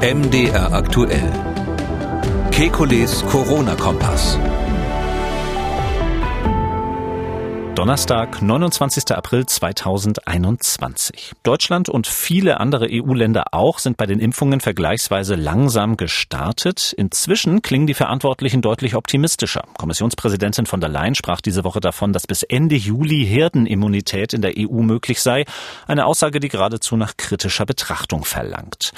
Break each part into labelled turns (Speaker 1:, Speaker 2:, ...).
Speaker 1: MDR aktuell. Kekules Corona-Kompass.
Speaker 2: Donnerstag, 29. April 2021. Deutschland und viele andere EU-Länder auch sind bei den Impfungen vergleichsweise langsam gestartet. Inzwischen klingen die Verantwortlichen deutlich optimistischer. Kommissionspräsidentin von der Leyen sprach diese Woche davon, dass bis Ende Juli Herdenimmunität in der EU möglich sei. Eine Aussage, die geradezu nach kritischer Betrachtung verlangt.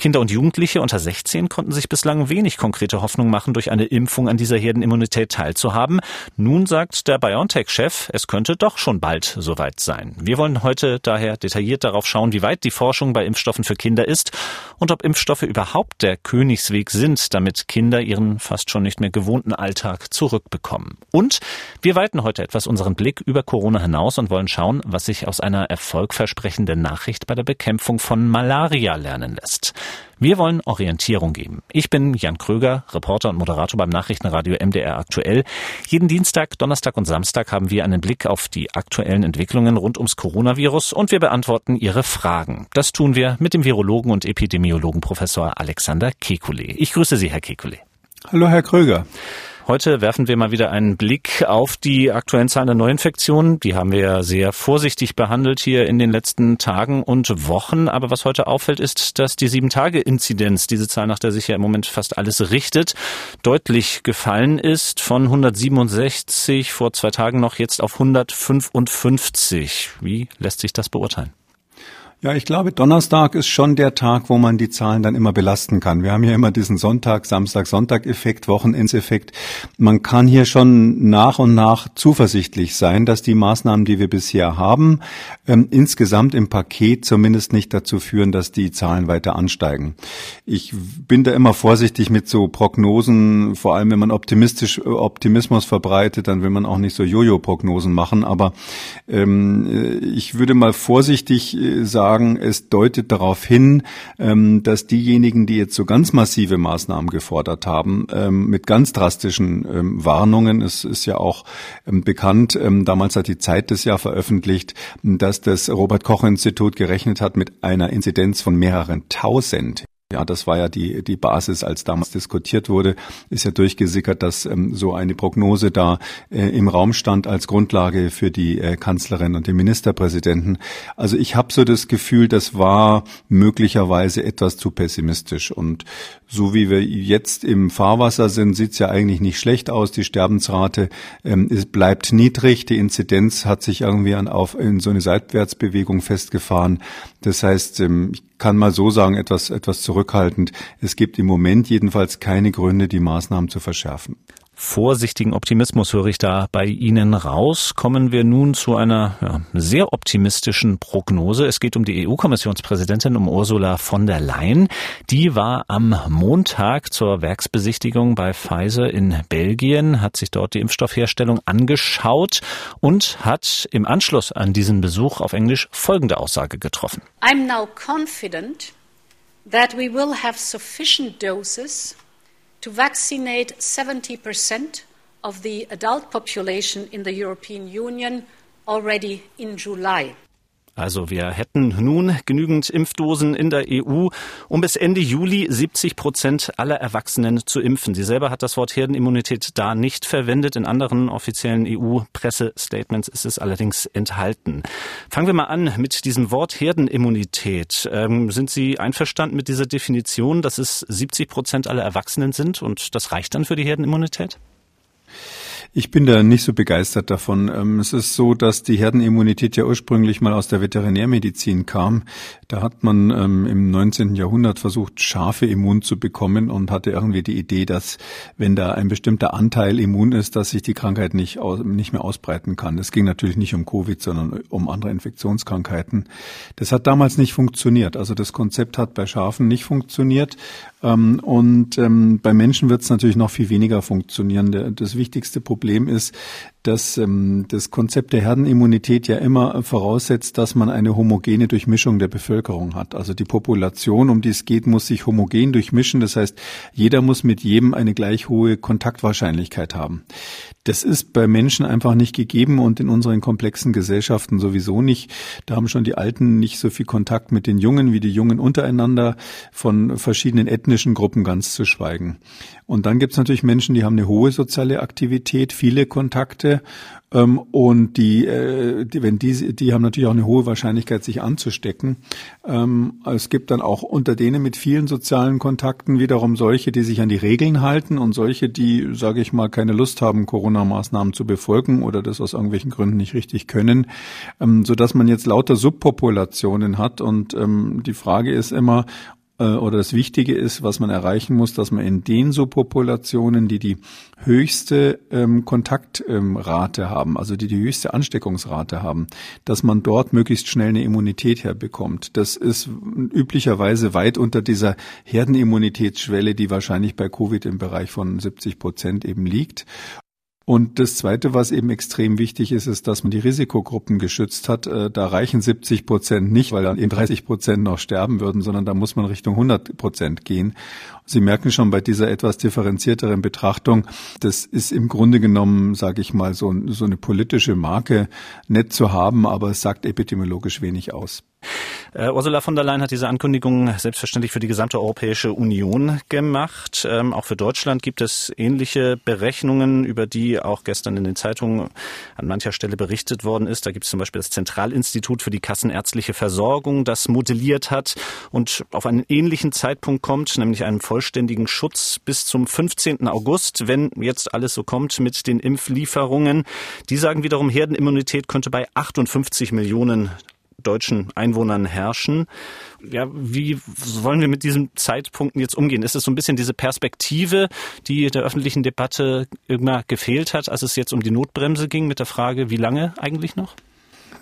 Speaker 2: Kinder und Jugendliche unter 16 konnten sich bislang wenig konkrete Hoffnung machen, durch eine Impfung an dieser Herdenimmunität teilzuhaben. Nun sagt der BioNTech-Chef, es könnte doch schon bald soweit sein. Wir wollen heute daher detailliert darauf schauen, wie weit die Forschung bei Impfstoffen für Kinder ist und ob Impfstoffe überhaupt der Königsweg sind, damit Kinder ihren fast schon nicht mehr gewohnten Alltag zurückbekommen. Und wir weiten heute etwas unseren Blick über Corona hinaus und wollen schauen, was sich aus einer erfolgversprechenden Nachricht bei der Bekämpfung von Malaria lernen lässt. Wir wollen Orientierung geben. Ich bin Jan Kröger, Reporter und Moderator beim Nachrichtenradio MDR aktuell. Jeden Dienstag, Donnerstag und Samstag haben wir einen Blick auf die aktuellen Entwicklungen rund ums Coronavirus und wir beantworten Ihre Fragen. Das tun wir mit dem Virologen und Epidemiologen Professor Alexander Kekulé. Ich grüße Sie, Herr Kekulé.
Speaker 3: Hallo, Herr Kröger.
Speaker 2: Heute werfen wir mal wieder einen Blick auf die aktuellen Zahlen der Neuinfektionen. Die haben wir ja sehr vorsichtig behandelt hier in den letzten Tagen und Wochen. Aber was heute auffällt, ist, dass die Sieben-Tage-Inzidenz, diese Zahl, nach der sich ja im Moment fast alles richtet, deutlich gefallen ist. Von 167 vor zwei Tagen noch jetzt auf 155. Wie lässt sich das beurteilen?
Speaker 3: Ja, ich glaube, Donnerstag ist schon der Tag, wo man die Zahlen dann immer belasten kann. Wir haben ja immer diesen Sonntag, Samstag, Sonntag-Effekt, Wochenendseffekt. Man kann hier schon nach und nach zuversichtlich sein, dass die Maßnahmen, die wir bisher haben, ähm, insgesamt im Paket zumindest nicht dazu führen, dass die Zahlen weiter ansteigen. Ich bin da immer vorsichtig mit so Prognosen, vor allem wenn man optimistisch äh, Optimismus verbreitet, dann will man auch nicht so Jojo-Prognosen machen. Aber ähm, äh, ich würde mal vorsichtig äh, sagen, sagen, es deutet darauf hin, ähm, dass diejenigen, die jetzt so ganz massive Maßnahmen gefordert haben, ähm, mit ganz drastischen ähm, Warnungen, es ist ja auch bekannt, damals hat die Zeit das Jahr veröffentlicht, dass das Robert Koch Institut gerechnet hat mit einer Inzidenz von mehreren tausend ja, das war ja die, die Basis, als damals diskutiert wurde, ist ja durchgesickert, dass ähm, so eine Prognose da äh, im Raum stand als Grundlage für die äh, Kanzlerin und den Ministerpräsidenten. Also ich habe so das Gefühl, das war möglicherweise etwas zu pessimistisch. Und so wie wir jetzt im Fahrwasser sind, sieht's ja eigentlich nicht schlecht aus. Die Sterbensrate ähm, ist, bleibt niedrig. Die Inzidenz hat sich irgendwie an, auf, in so eine Seitwärtsbewegung festgefahren. Das heißt, ähm, ich kann mal so sagen, etwas, etwas zurückhaltend. Es gibt im Moment jedenfalls keine Gründe, die Maßnahmen zu verschärfen
Speaker 2: vorsichtigen Optimismus höre ich da bei Ihnen raus. Kommen wir nun zu einer ja, sehr optimistischen Prognose. Es geht um die EU-Kommissionspräsidentin, um Ursula von der Leyen. Die war am Montag zur Werksbesichtigung bei Pfizer in Belgien, hat sich dort die Impfstoffherstellung angeschaut und hat im Anschluss an diesen Besuch auf Englisch folgende Aussage getroffen. I'm now confident that we will have sufficient doses to vaccinate 70% of the adult population in the European Union already in July. Also wir hätten nun genügend Impfdosen in der EU, um bis Ende Juli 70 Prozent aller Erwachsenen zu impfen. Sie selber hat das Wort Herdenimmunität da nicht verwendet. In anderen offiziellen EU-Pressestatements ist es allerdings enthalten. Fangen wir mal an mit diesem Wort Herdenimmunität. Ähm, sind Sie einverstanden mit dieser Definition, dass es 70 Prozent aller Erwachsenen sind und das reicht dann für die Herdenimmunität?
Speaker 3: Ich bin da nicht so begeistert davon. Ähm, es ist so, dass die Herdenimmunität ja ursprünglich mal aus der Veterinärmedizin kam. Da hat man ähm, im 19. Jahrhundert versucht, Schafe immun zu bekommen und hatte irgendwie die Idee, dass wenn da ein bestimmter Anteil immun ist, dass sich die Krankheit nicht, nicht mehr ausbreiten kann. Es ging natürlich nicht um Covid, sondern um andere Infektionskrankheiten. Das hat damals nicht funktioniert. Also das Konzept hat bei Schafen nicht funktioniert. Ähm, und bei Menschen wird es natürlich noch viel weniger funktionieren. Das wichtigste Problem Problem ist, dass ähm, das Konzept der Herdenimmunität ja immer voraussetzt, dass man eine homogene Durchmischung der Bevölkerung hat. Also die Population, um die es geht, muss sich homogen durchmischen. Das heißt, jeder muss mit jedem eine gleich hohe Kontaktwahrscheinlichkeit haben. Das ist bei Menschen einfach nicht gegeben und in unseren komplexen Gesellschaften sowieso nicht. Da haben schon die Alten nicht so viel Kontakt mit den Jungen wie die Jungen untereinander, von verschiedenen ethnischen Gruppen ganz zu schweigen. Und dann gibt es natürlich Menschen, die haben eine hohe soziale Aktivität, viele Kontakte ähm, und die, äh, die, wenn die, die haben natürlich auch eine hohe Wahrscheinlichkeit, sich anzustecken. Ähm, es gibt dann auch unter denen mit vielen sozialen Kontakten wiederum solche, die sich an die Regeln halten und solche, die, sage ich mal, keine Lust haben, Corona-Maßnahmen zu befolgen oder das aus irgendwelchen Gründen nicht richtig können, ähm, so man jetzt lauter Subpopulationen hat. Und ähm, die Frage ist immer, oder das Wichtige ist, was man erreichen muss, dass man in den Subpopulationen, die die höchste ähm, Kontaktrate ähm, haben, also die die höchste Ansteckungsrate haben, dass man dort möglichst schnell eine Immunität herbekommt. Das ist üblicherweise weit unter dieser Herdenimmunitätsschwelle, die wahrscheinlich bei Covid im Bereich von 70 Prozent eben liegt. Und das Zweite, was eben extrem wichtig ist, ist, dass man die Risikogruppen geschützt hat. Äh, da reichen 70 Prozent nicht, weil dann eben 30 Prozent noch sterben würden, sondern da muss man Richtung 100 Prozent gehen. Sie merken schon bei dieser etwas differenzierteren Betrachtung, das ist im Grunde genommen, sage ich mal, so, so eine politische Marke nett zu haben, aber es sagt epidemiologisch wenig aus.
Speaker 2: Äh, Ursula von der Leyen hat diese Ankündigung selbstverständlich für die gesamte Europäische Union gemacht. Ähm, auch für Deutschland gibt es ähnliche Berechnungen, über die auch gestern in den Zeitungen an mancher Stelle berichtet worden ist. Da gibt es zum Beispiel das Zentralinstitut für die kassenärztliche Versorgung, das modelliert hat und auf einen ähnlichen Zeitpunkt kommt, nämlich einen vollständigen Schutz bis zum 15. August, wenn jetzt alles so kommt mit den Impflieferungen. Die sagen wiederum, Herdenimmunität könnte bei 58 Millionen deutschen Einwohnern herrschen. Ja, wie wollen wir mit diesen Zeitpunkten jetzt umgehen? Ist es so ein bisschen diese Perspektive, die der öffentlichen Debatte immer gefehlt hat, als es jetzt um die Notbremse ging mit der Frage, wie lange eigentlich noch?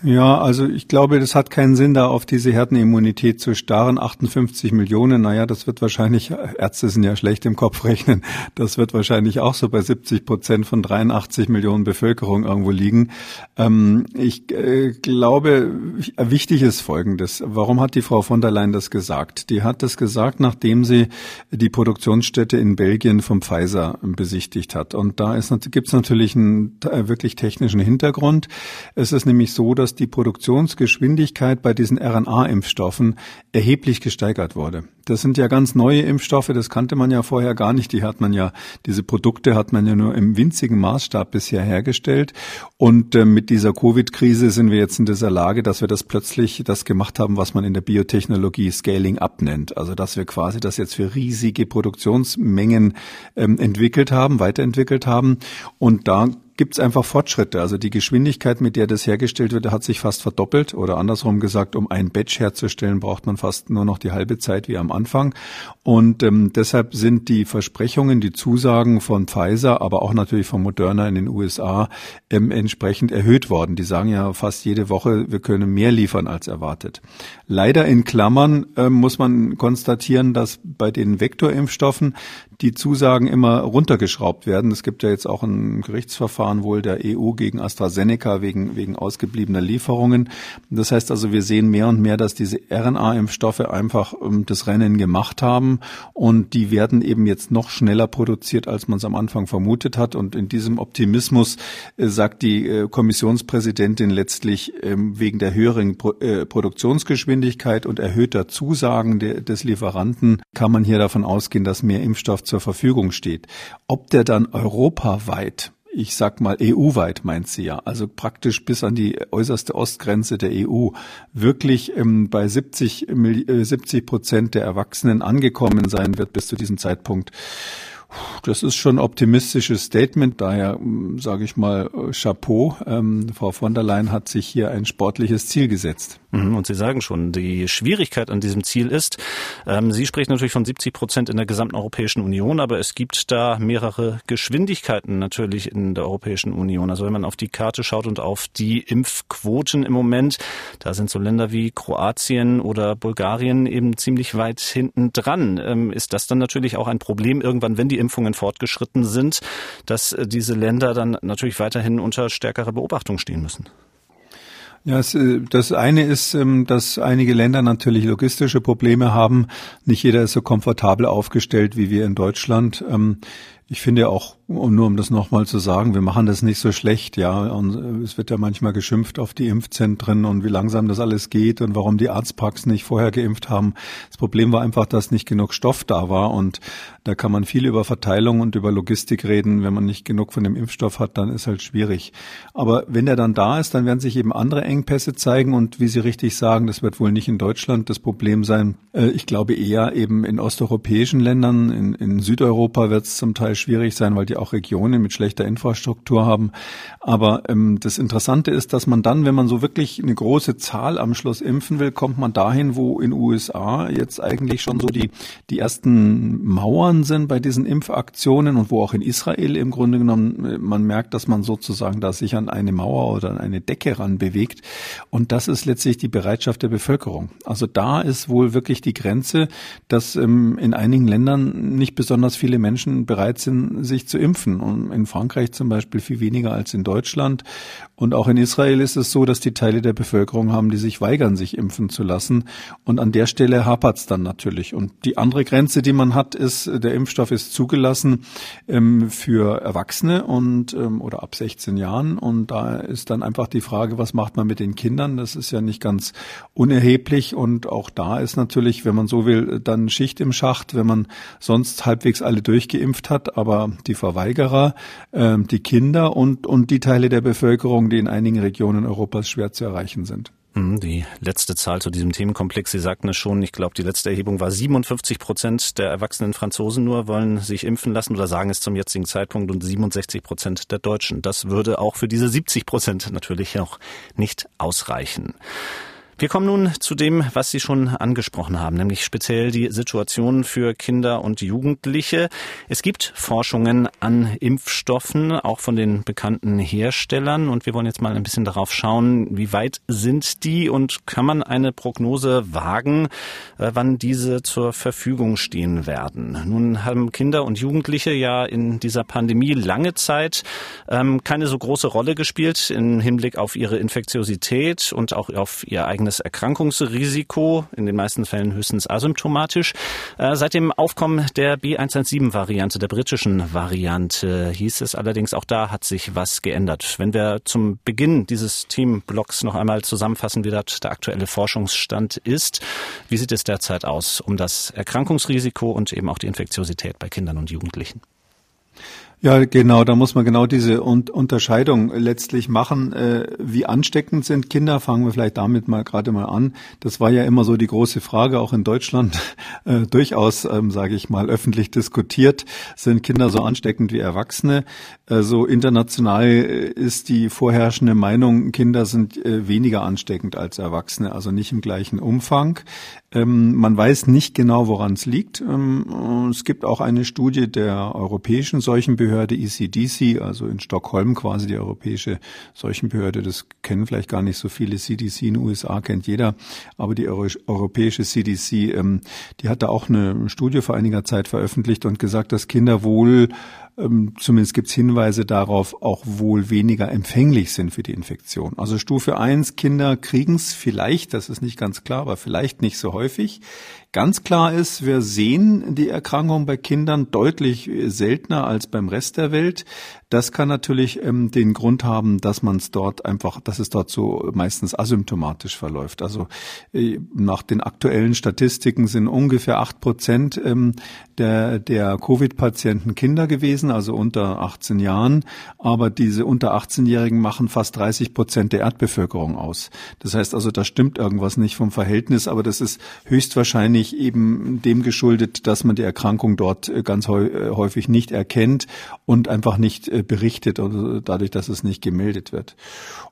Speaker 3: Ja, also ich glaube, das hat keinen Sinn, da auf diese Herdenimmunität zu starren. 58 Millionen, naja, das wird wahrscheinlich, Ärzte sind ja schlecht im Kopf rechnen, das wird wahrscheinlich auch so bei 70 Prozent von 83 Millionen Bevölkerung irgendwo liegen. Ähm, ich äh, glaube, wichtig ist Folgendes. Warum hat die Frau von der Leyen das gesagt? Die hat das gesagt, nachdem sie die Produktionsstätte in Belgien vom Pfizer besichtigt hat. Und da gibt es natürlich einen äh, wirklich technischen Hintergrund. Es ist nämlich so, dass dass die Produktionsgeschwindigkeit bei diesen RNA-Impfstoffen erheblich gesteigert wurde. Das sind ja ganz neue Impfstoffe, das kannte man ja vorher gar nicht. Die hat man ja, diese Produkte hat man ja nur im winzigen Maßstab bisher hergestellt. Und äh, mit dieser Covid-Krise sind wir jetzt in dieser Lage, dass wir das plötzlich das gemacht haben, was man in der Biotechnologie Scaling up nennt. Also dass wir quasi das jetzt für riesige Produktionsmengen ähm, entwickelt haben, weiterentwickelt haben. Und da gibt es einfach Fortschritte. Also die Geschwindigkeit, mit der das hergestellt wird, hat sich fast verdoppelt. Oder andersrum gesagt, um ein Batch herzustellen, braucht man fast nur noch die halbe Zeit wie am Anfang. Und ähm, deshalb sind die Versprechungen, die Zusagen von Pfizer, aber auch natürlich von Moderna in den USA ähm, entsprechend erhöht worden. Die sagen ja fast jede Woche, wir können mehr liefern als erwartet. Leider in Klammern äh, muss man konstatieren, dass bei den Vektorimpfstoffen die Zusagen immer runtergeschraubt werden. Es gibt ja jetzt auch ein Gerichtsverfahren wohl der EU gegen AstraZeneca wegen, wegen ausgebliebener Lieferungen. Das heißt also, wir sehen mehr und mehr, dass diese RNA-Impfstoffe einfach ähm, das Rennen gemacht haben und die werden eben jetzt noch schneller produziert, als man es am Anfang vermutet hat. Und in diesem Optimismus äh, sagt die äh, Kommissionspräsidentin letztlich ähm, wegen der höheren Pro äh, Produktionsgeschwindigkeit und erhöhter Zusagen de des Lieferanten kann man hier davon ausgehen, dass mehr Impfstoff zur Verfügung steht. Ob der dann europaweit ich sag mal EU-weit meint sie ja, also praktisch bis an die äußerste Ostgrenze der EU, wirklich ähm, bei 70, äh, 70 Prozent der Erwachsenen angekommen sein wird bis zu diesem Zeitpunkt. Das ist schon ein optimistisches Statement, daher ähm, sage ich mal äh, Chapeau. Ähm, Frau von der Leyen hat sich hier ein sportliches Ziel gesetzt.
Speaker 2: Mhm, und Sie sagen schon, die Schwierigkeit an diesem Ziel ist, ähm, Sie sprechen natürlich von 70 Prozent in der gesamten Europäischen Union, aber es gibt da mehrere Geschwindigkeiten natürlich in der Europäischen Union. Also wenn man auf die Karte schaut und auf die Impfquoten im Moment, da sind so Länder wie Kroatien oder Bulgarien eben ziemlich weit hinten dran. Ähm, ist das dann natürlich auch ein Problem irgendwann, wenn die Impfungen fortgeschritten sind, dass äh, diese Länder dann natürlich weiterhin unter stärkerer Beobachtung stehen müssen?
Speaker 3: Ja, äh, das eine ist, ähm, dass einige Länder natürlich logistische Probleme haben. Nicht jeder ist so komfortabel aufgestellt wie wir in Deutschland. Ich finde auch, nur um das nochmal zu sagen, wir machen das nicht so schlecht, ja. Und es wird ja manchmal geschimpft auf die Impfzentren und wie langsam das alles geht und warum die Arztpraxen nicht vorher geimpft haben. Das Problem war einfach, dass nicht genug Stoff da war und da kann man viel über Verteilung und über Logistik reden. Wenn man nicht genug von dem Impfstoff hat, dann ist halt schwierig. Aber wenn er dann da ist, dann werden sich eben andere Engpässe zeigen und wie Sie richtig sagen, das wird wohl nicht in Deutschland das Problem sein. Äh, ich glaube eher eben in osteuropäischen Ländern, in, in Südeuropa wird es zum Teil schwierig sein, weil die auch Regionen mit schlechter Infrastruktur haben. Aber ähm, das Interessante ist, dass man dann, wenn man so wirklich eine große Zahl am Schluss impfen will, kommt man dahin, wo in USA jetzt eigentlich schon so die, die ersten Mauern sind bei diesen Impfaktionen und wo auch in Israel im Grunde genommen äh, man merkt, dass man sozusagen da sich an eine Mauer oder an eine Decke ran bewegt. Und das ist letztlich die Bereitschaft der Bevölkerung. Also da ist wohl wirklich die Grenze, dass ähm, in einigen Ländern nicht besonders viele Menschen bereit sind, sind, sich zu impfen. Und in Frankreich zum Beispiel viel weniger als in Deutschland. Und auch in Israel ist es so, dass die Teile der Bevölkerung haben, die sich weigern, sich impfen zu lassen. Und an der Stelle hapert es dann natürlich. Und die andere Grenze, die man hat, ist, der Impfstoff ist zugelassen ähm, für Erwachsene und ähm, oder ab 16 Jahren. Und da ist dann einfach die Frage, was macht man mit den Kindern? Das ist ja nicht ganz unerheblich. Und auch da ist natürlich, wenn man so will, dann Schicht im Schacht, wenn man sonst halbwegs alle durchgeimpft hat, aber die Verweigerer, äh, die Kinder und, und die Teile der Bevölkerung, die in einigen Regionen Europas schwer zu erreichen sind.
Speaker 2: Hm, die letzte Zahl zu diesem Themenkomplex, Sie sagten es schon, ich glaube, die letzte Erhebung war 57 Prozent der erwachsenen Franzosen nur wollen sich impfen lassen oder sagen es zum jetzigen Zeitpunkt und 67 Prozent der Deutschen. Das würde auch für diese 70 Prozent natürlich auch nicht ausreichen. Wir kommen nun zu dem, was Sie schon angesprochen haben, nämlich speziell die Situation für Kinder und Jugendliche. Es gibt Forschungen an Impfstoffen, auch von den bekannten Herstellern. Und wir wollen jetzt mal ein bisschen darauf schauen, wie weit sind die und kann man eine Prognose wagen, äh, wann diese zur Verfügung stehen werden. Nun haben Kinder und Jugendliche ja in dieser Pandemie lange Zeit ähm, keine so große Rolle gespielt im Hinblick auf ihre Infektiosität und auch auf ihr eigenes eigenes Erkrankungsrisiko, in den meisten Fällen höchstens asymptomatisch. Äh, seit dem Aufkommen der B117-Variante, der britischen Variante, hieß es allerdings, auch da hat sich was geändert. Wenn wir zum Beginn dieses Teamblocks noch einmal zusammenfassen, wie dort der aktuelle Forschungsstand ist, wie sieht es derzeit aus um das Erkrankungsrisiko und eben auch die Infektiosität bei Kindern und Jugendlichen?
Speaker 3: Ja, genau, da muss man genau diese Unterscheidung letztlich machen. Äh, wie ansteckend sind Kinder? Fangen wir vielleicht damit mal gerade mal an. Das war ja immer so die große Frage, auch in Deutschland äh, durchaus, ähm, sage ich mal, öffentlich diskutiert. Sind Kinder so ansteckend wie Erwachsene? Äh, so international äh, ist die vorherrschende Meinung, Kinder sind äh, weniger ansteckend als Erwachsene, also nicht im gleichen Umfang. Ähm, man weiß nicht genau, woran es liegt. Ähm, es gibt auch eine Studie der Europäischen Seuchenbehörde ECDC, also in Stockholm quasi die Europäische Seuchenbehörde. Das kennen vielleicht gar nicht so viele. CDC in den USA kennt jeder, aber die Euro Europäische CDC, ähm, die hat da auch eine Studie vor einiger Zeit veröffentlicht und gesagt, dass Kinder wohl ähm, zumindest gibt es Hinweise darauf, auch wohl weniger empfänglich sind für die Infektion. Also Stufe 1, Kinder kriegen es vielleicht, das ist nicht ganz klar, aber vielleicht nicht so häufig. Ganz klar ist, wir sehen die Erkrankung bei Kindern deutlich seltener als beim Rest der Welt. Das kann natürlich ähm, den Grund haben, dass man es dort einfach, dass es dort so meistens asymptomatisch verläuft. Also äh, nach den aktuellen Statistiken sind ungefähr acht Prozent ähm, der, der Covid-Patienten Kinder gewesen, also unter 18 Jahren. Aber diese unter 18-Jährigen machen fast 30 Prozent der Erdbevölkerung aus. Das heißt also, da stimmt irgendwas nicht vom Verhältnis, aber das ist höchstwahrscheinlich wahrscheinlich eben dem geschuldet, dass man die Erkrankung dort äh, ganz äh, häufig nicht erkennt und einfach nicht äh, berichtet oder dadurch, dass es nicht gemeldet wird.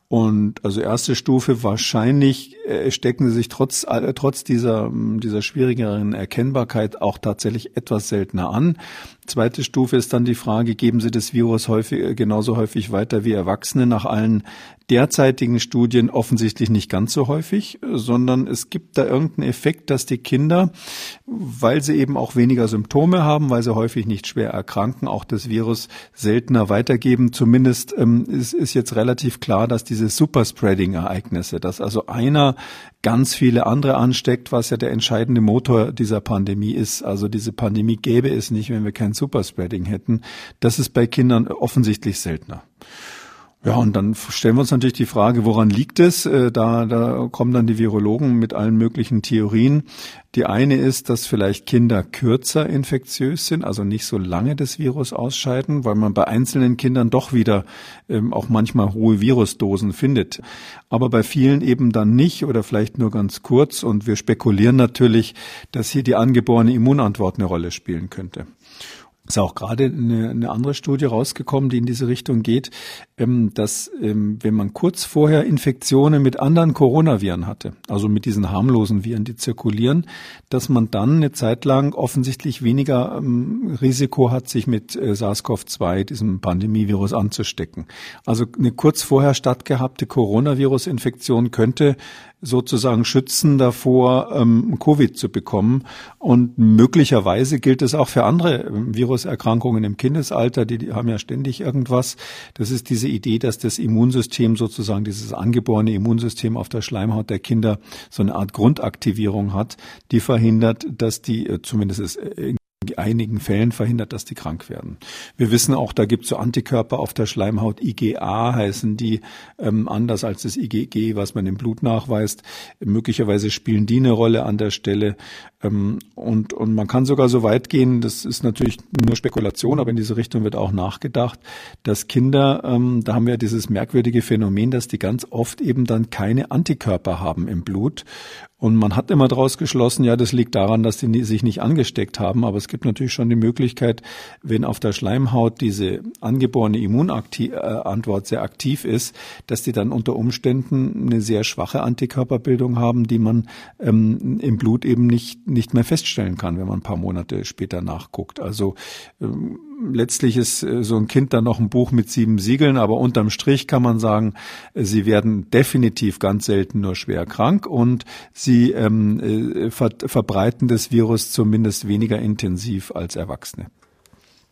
Speaker 3: Und also erste Stufe wahrscheinlich stecken sie sich trotz trotz dieser dieser schwierigeren Erkennbarkeit auch tatsächlich etwas seltener an. Zweite Stufe ist dann die Frage, geben Sie das Virus häufig, äh, genauso häufig weiter wie Erwachsene? Nach allen derzeitigen Studien offensichtlich nicht ganz so häufig, sondern es gibt da irgendeinen Effekt, dass die Kinder, weil sie eben auch weniger Symptome haben, weil sie häufig nicht schwer erkranken, auch das Virus seltener weitergeben. Zumindest ähm, ist, ist jetzt relativ klar, dass diese Superspreading-Ereignisse, dass also einer ganz viele andere ansteckt, was ja der entscheidende Motor dieser Pandemie ist. Also diese Pandemie gäbe es nicht, wenn wir kein Superspreading hätten. Das ist bei Kindern offensichtlich seltener. Ja, und dann stellen wir uns natürlich die Frage, woran liegt es? Äh, da, da kommen dann die Virologen mit allen möglichen Theorien. Die eine ist, dass vielleicht Kinder kürzer infektiös sind, also nicht so lange das Virus ausscheiden, weil man bei einzelnen Kindern doch wieder ähm, auch manchmal hohe Virusdosen findet. Aber bei vielen eben dann nicht oder vielleicht nur ganz kurz. Und wir spekulieren natürlich, dass hier die angeborene Immunantwort eine Rolle spielen könnte ist auch gerade eine, eine andere Studie rausgekommen, die in diese Richtung geht, dass ähm, wenn man kurz vorher Infektionen mit anderen Coronaviren hatte, also mit diesen harmlosen Viren, die zirkulieren, dass man dann eine Zeit lang offensichtlich weniger ähm, Risiko hat, sich mit äh, SARS-CoV-2, diesem Pandemievirus, anzustecken. Also eine kurz vorher stattgehabte Coronavirus-Infektion könnte sozusagen schützen davor, ähm, Covid zu bekommen. Und möglicherweise gilt es auch für andere ähm, Viruserkrankungen im Kindesalter, die, die haben ja ständig irgendwas. Das ist diese Idee, dass das Immunsystem sozusagen, dieses angeborene Immunsystem auf der Schleimhaut der Kinder so eine Art Grundaktivierung hat, die verhindert, dass die, äh, zumindest ist äh, einigen Fällen verhindert, dass die krank werden. Wir wissen auch, da gibt es so Antikörper auf der Schleimhaut, IgA heißen die, ähm, anders als das IgG, was man im Blut nachweist. Möglicherweise spielen die eine Rolle an der Stelle. Ähm, und, und man kann sogar so weit gehen, das ist natürlich nur Spekulation, aber in diese Richtung wird auch nachgedacht, dass Kinder, ähm, da haben wir dieses merkwürdige Phänomen, dass die ganz oft eben dann keine Antikörper haben im Blut und man hat immer daraus geschlossen, ja, das liegt daran, dass die sich nicht angesteckt haben. Aber es gibt natürlich schon die Möglichkeit, wenn auf der Schleimhaut diese angeborene Immunantwort äh, sehr aktiv ist, dass die dann unter Umständen eine sehr schwache Antikörperbildung haben, die man ähm, im Blut eben nicht, nicht mehr feststellen kann, wenn man ein paar Monate später nachguckt. Also ähm, letztlich ist äh, so ein Kind dann noch ein Buch mit sieben Siegeln, aber unterm Strich kann man sagen, äh, sie werden definitiv ganz selten nur schwer krank und sie ähm, äh, ver verbreiten das Virus zumindest weniger intensiv als Erwachsene.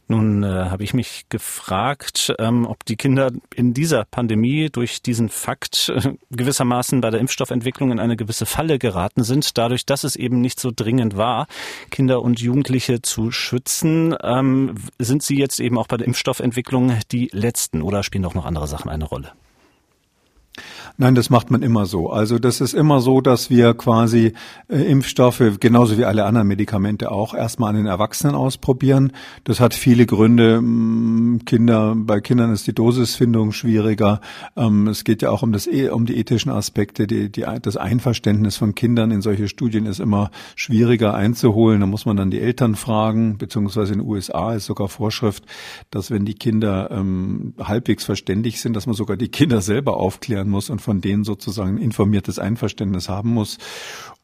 Speaker 2: Nun äh, habe ich mich gefragt, ähm, ob die Kinder in dieser Pandemie durch diesen Fakt äh, gewissermaßen bei der Impfstoffentwicklung in eine gewisse Falle geraten sind, dadurch, dass es eben nicht so dringend war, Kinder und Jugendliche zu schützen. Ähm, sind sie jetzt eben auch bei der Impfstoffentwicklung die Letzten oder spielen auch noch andere Sachen eine Rolle?
Speaker 3: Nein, das macht man immer so. Also das ist immer so, dass wir quasi äh, Impfstoffe, genauso wie alle anderen Medikamente auch, erstmal an den Erwachsenen ausprobieren. Das hat viele Gründe. Mm, Kinder, bei Kindern ist die Dosisfindung schwieriger. Ähm, es geht ja auch um das, e, um die ethischen Aspekte. Die, die, das Einverständnis von Kindern in solche Studien ist immer schwieriger einzuholen. Da muss man dann die Eltern fragen, beziehungsweise in den USA ist sogar Vorschrift, dass wenn die Kinder ähm, halbwegs verständig sind, dass man sogar die Kinder selber aufklären muss und von denen sozusagen informiertes Einverständnis haben muss.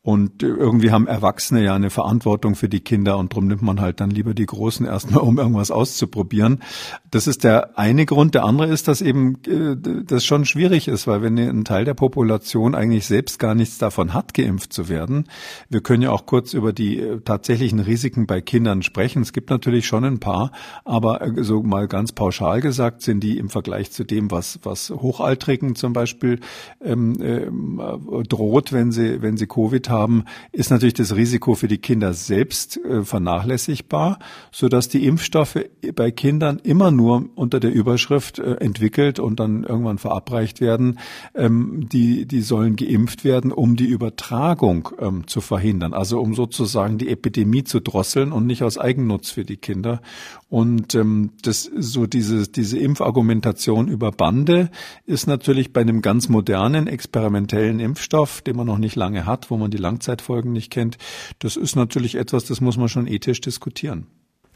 Speaker 3: Und irgendwie haben Erwachsene ja eine Verantwortung für die Kinder und darum nimmt man halt dann lieber die Großen erstmal, um irgendwas auszuprobieren. Das ist der eine Grund. Der andere ist, dass eben äh, das schon schwierig ist, weil wenn ein Teil der Population eigentlich selbst gar nichts davon hat, geimpft zu werden. Wir können ja auch kurz über die äh, tatsächlichen Risiken bei Kindern sprechen. Es gibt natürlich schon ein paar, aber äh, so mal ganz pauschal gesagt sind die im Vergleich zu dem, was, was Hochaltrigen zum Beispiel ähm, äh, droht, wenn sie, wenn sie Covid haben, ist natürlich das Risiko für die Kinder selbst äh, vernachlässigbar, so dass die Impfstoffe bei Kindern immer nur unter der Überschrift äh, entwickelt und dann irgendwann verabreicht werden, ähm, die, die sollen geimpft werden, um die Übertragung ähm, zu verhindern, also um sozusagen die Epidemie zu drosseln und nicht aus Eigennutz für die Kinder. Und ähm, das so diese diese Impfargumentation über Bande ist natürlich bei einem ganz modernen experimentellen Impfstoff, den man noch nicht lange hat, wo man die Langzeitfolgen nicht kennt. Das ist natürlich etwas, das muss man schon ethisch diskutieren.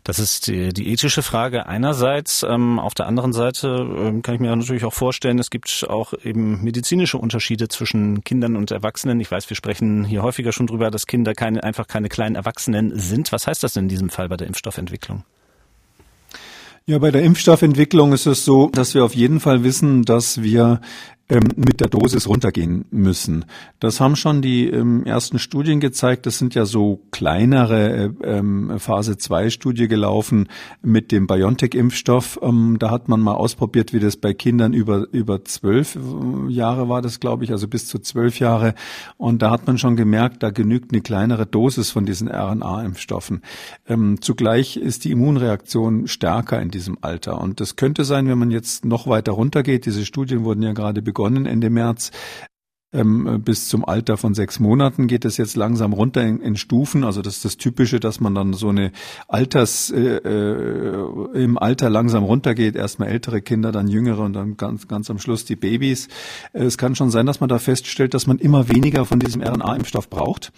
Speaker 2: Das ist die, die ethische Frage einerseits. Ähm, auf der anderen Seite ähm, kann ich mir natürlich auch vorstellen, es gibt auch eben medizinische Unterschiede zwischen Kindern und Erwachsenen. Ich weiß, wir sprechen hier häufiger schon drüber, dass Kinder keine, einfach keine kleinen Erwachsenen sind. Was heißt das denn in diesem Fall bei der Impfstoffentwicklung?
Speaker 3: Ja, bei der Impfstoffentwicklung ist es so, dass wir auf jeden Fall wissen, dass wir ähm, mit der Dosis runtergehen müssen. Das haben schon die ähm, ersten Studien gezeigt. Das sind ja so kleinere äh, ähm, Phase 2 Studie gelaufen mit dem BioNTech-Impfstoff. Ähm, da hat man mal ausprobiert, wie das bei Kindern über über zwölf äh, Jahre war das, glaube ich, also bis zu zwölf Jahre. Und da hat man schon gemerkt, da genügt eine kleinere Dosis von diesen RNA-Impfstoffen. Ähm, zugleich ist die Immunreaktion stärker in diesem Alter. Und das könnte sein, wenn man jetzt noch weiter runtergeht. Diese Studien wurden ja gerade Ende März. Ähm, bis zum Alter von sechs Monaten geht es jetzt langsam runter in, in, Stufen. Also das ist das Typische, dass man dann so eine Alters äh, äh, im Alter langsam runtergeht. Erstmal ältere Kinder, dann jüngere und dann ganz, ganz am Schluss die Babys. Äh, es kann schon sein, dass man da feststellt, dass man immer weniger von diesem RNA-Impfstoff braucht.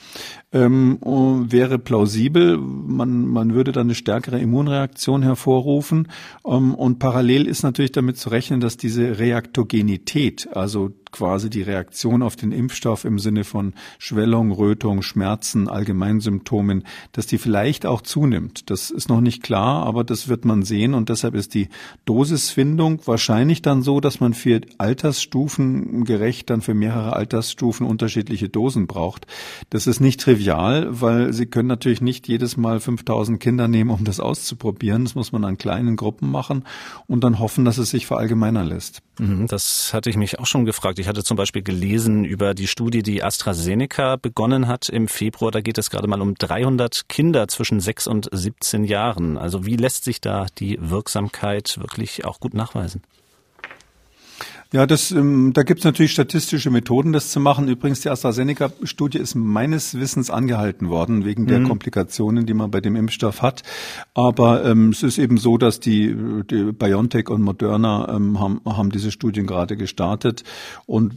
Speaker 3: Ähm, wäre plausibel. Man, man würde dann eine stärkere Immunreaktion hervorrufen. Ähm, und parallel ist natürlich damit zu rechnen, dass diese Reaktogenität, also quasi die Reaktion auf den Impfstoff im Sinne von Schwellung, Rötung, Schmerzen, Allgemeinsymptomen, dass die vielleicht auch zunimmt. Das ist noch nicht klar, aber das wird man sehen und deshalb ist die Dosisfindung wahrscheinlich dann so, dass man für Altersstufen gerecht dann für mehrere Altersstufen unterschiedliche Dosen braucht. Das ist nicht trivial, weil Sie können natürlich nicht jedes Mal 5000 Kinder nehmen, um das auszuprobieren. Das muss man an kleinen Gruppen machen und dann hoffen, dass es sich verallgemeinern lässt.
Speaker 2: Mhm, das hatte ich mich auch schon gefragt. Ich hatte zum Beispiel gelesen über die Studie, die AstraZeneca begonnen hat im Februar. Da geht es gerade mal um 300 Kinder zwischen 6 und 17 Jahren. Also wie lässt sich da die Wirksamkeit wirklich auch gut nachweisen?
Speaker 3: Ja, das, ähm, da gibt es natürlich statistische Methoden, das zu machen. Übrigens, die AstraZeneca-Studie ist meines Wissens angehalten worden, wegen mhm. der Komplikationen, die man bei dem Impfstoff hat. Aber ähm, es ist eben so, dass die, die BioNTech und Moderna ähm, haben, haben diese Studien gerade gestartet. Und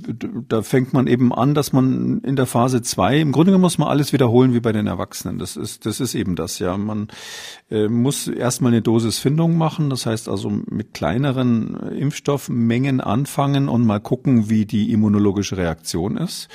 Speaker 3: da fängt man eben an, dass man in der Phase zwei im Grunde muss man alles wiederholen wie bei den Erwachsenen. Das ist, das ist eben das, ja. Man muss erstmal eine Dosisfindung machen. Das heißt also mit kleineren Impfstoffmengen anfangen anfangen und mal gucken, wie die immunologische Reaktion ist.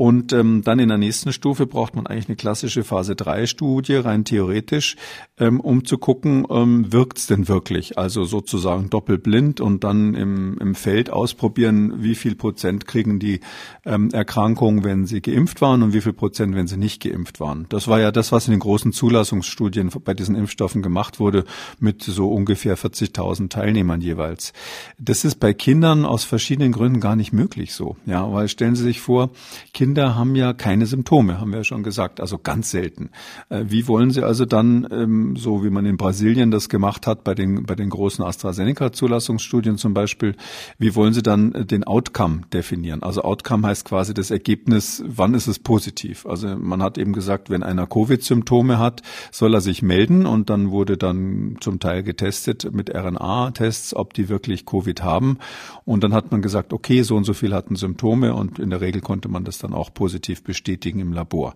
Speaker 3: Und ähm, dann in der nächsten Stufe braucht man eigentlich eine klassische Phase 3 Studie, rein theoretisch, ähm, um zu gucken, ähm, wirkt's denn wirklich? Also sozusagen doppelblind und dann im, im Feld ausprobieren, wie viel Prozent kriegen die ähm, Erkrankungen, wenn sie geimpft waren und wie viel Prozent, wenn sie nicht geimpft waren. Das war ja das, was in den großen Zulassungsstudien bei diesen Impfstoffen gemacht wurde, mit so ungefähr 40.000 Teilnehmern jeweils. Das ist bei Kindern aus verschiedenen Gründen gar nicht möglich so. Ja, weil stellen Sie sich vor, Kinder Kinder haben ja keine Symptome, haben wir ja schon gesagt, also ganz selten. Äh, wie wollen Sie also dann, ähm, so wie man in Brasilien das gemacht hat, bei den, bei den großen AstraZeneca-Zulassungsstudien zum Beispiel, wie wollen Sie dann äh, den Outcome definieren? Also Outcome heißt quasi das Ergebnis, wann ist es positiv? Also man hat eben gesagt, wenn einer Covid-Symptome hat, soll er sich melden und dann wurde dann zum Teil getestet mit RNA-Tests, ob die wirklich Covid haben. Und dann hat man gesagt, okay, so und so viel hatten Symptome und in der Regel konnte man das dann auch positiv bestätigen im Labor.